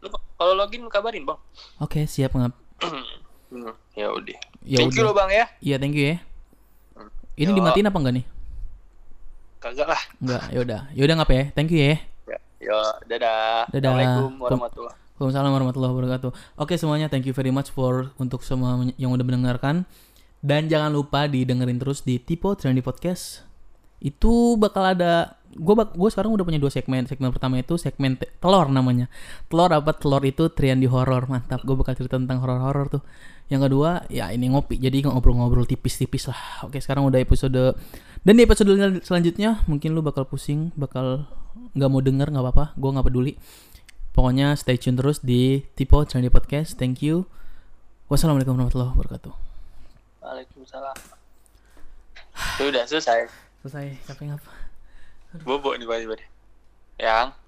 Speaker 2: Lu kalau login kabarin, Bang.
Speaker 1: Oke, siap Ngap.
Speaker 2: Hmm, [CLEARS THROAT] ya udah.
Speaker 1: Ya
Speaker 2: Thank you lo, Bang ya.
Speaker 1: Iya, thank you ya. Ini
Speaker 2: Yo.
Speaker 1: dimatiin apa enggak nih?
Speaker 2: Kagak lah.
Speaker 1: Enggak, ya udah. Ya udah ngapa ya? Thank you ya.
Speaker 2: Ya, yo, dadah.
Speaker 1: Dadah.
Speaker 2: Assalamualaikum warahmatullahi
Speaker 1: Waalaikumsalam warahmatullahi wabarakatuh. Oke semuanya, thank you very much for untuk semua yang udah mendengarkan. Dan jangan lupa didengerin terus di Tipo Trendy Podcast. Itu bakal ada gue bak gue sekarang udah punya dua segmen. Segmen pertama itu segmen te- telur namanya. Telur apa? Telur itu trian di horor mantap. Gue bakal cerita tentang horor horor tuh. Yang kedua ya ini ngopi. Jadi ngobrol-ngobrol tipis-tipis lah. Oke sekarang udah episode dan di episode sel- selanjutnya mungkin lu bakal pusing bakal nggak mau denger nggak apa-apa. Gue nggak peduli. Pokoknya stay tune terus di Tipo Channel Podcast. Thank you. Wassalamualaikum warahmatullahi wabarakatuh.
Speaker 2: Waalaikumsalam. Sudah selesai.
Speaker 1: Selesai capek ngapa
Speaker 2: Bobo nih tiba-tiba deh. Yang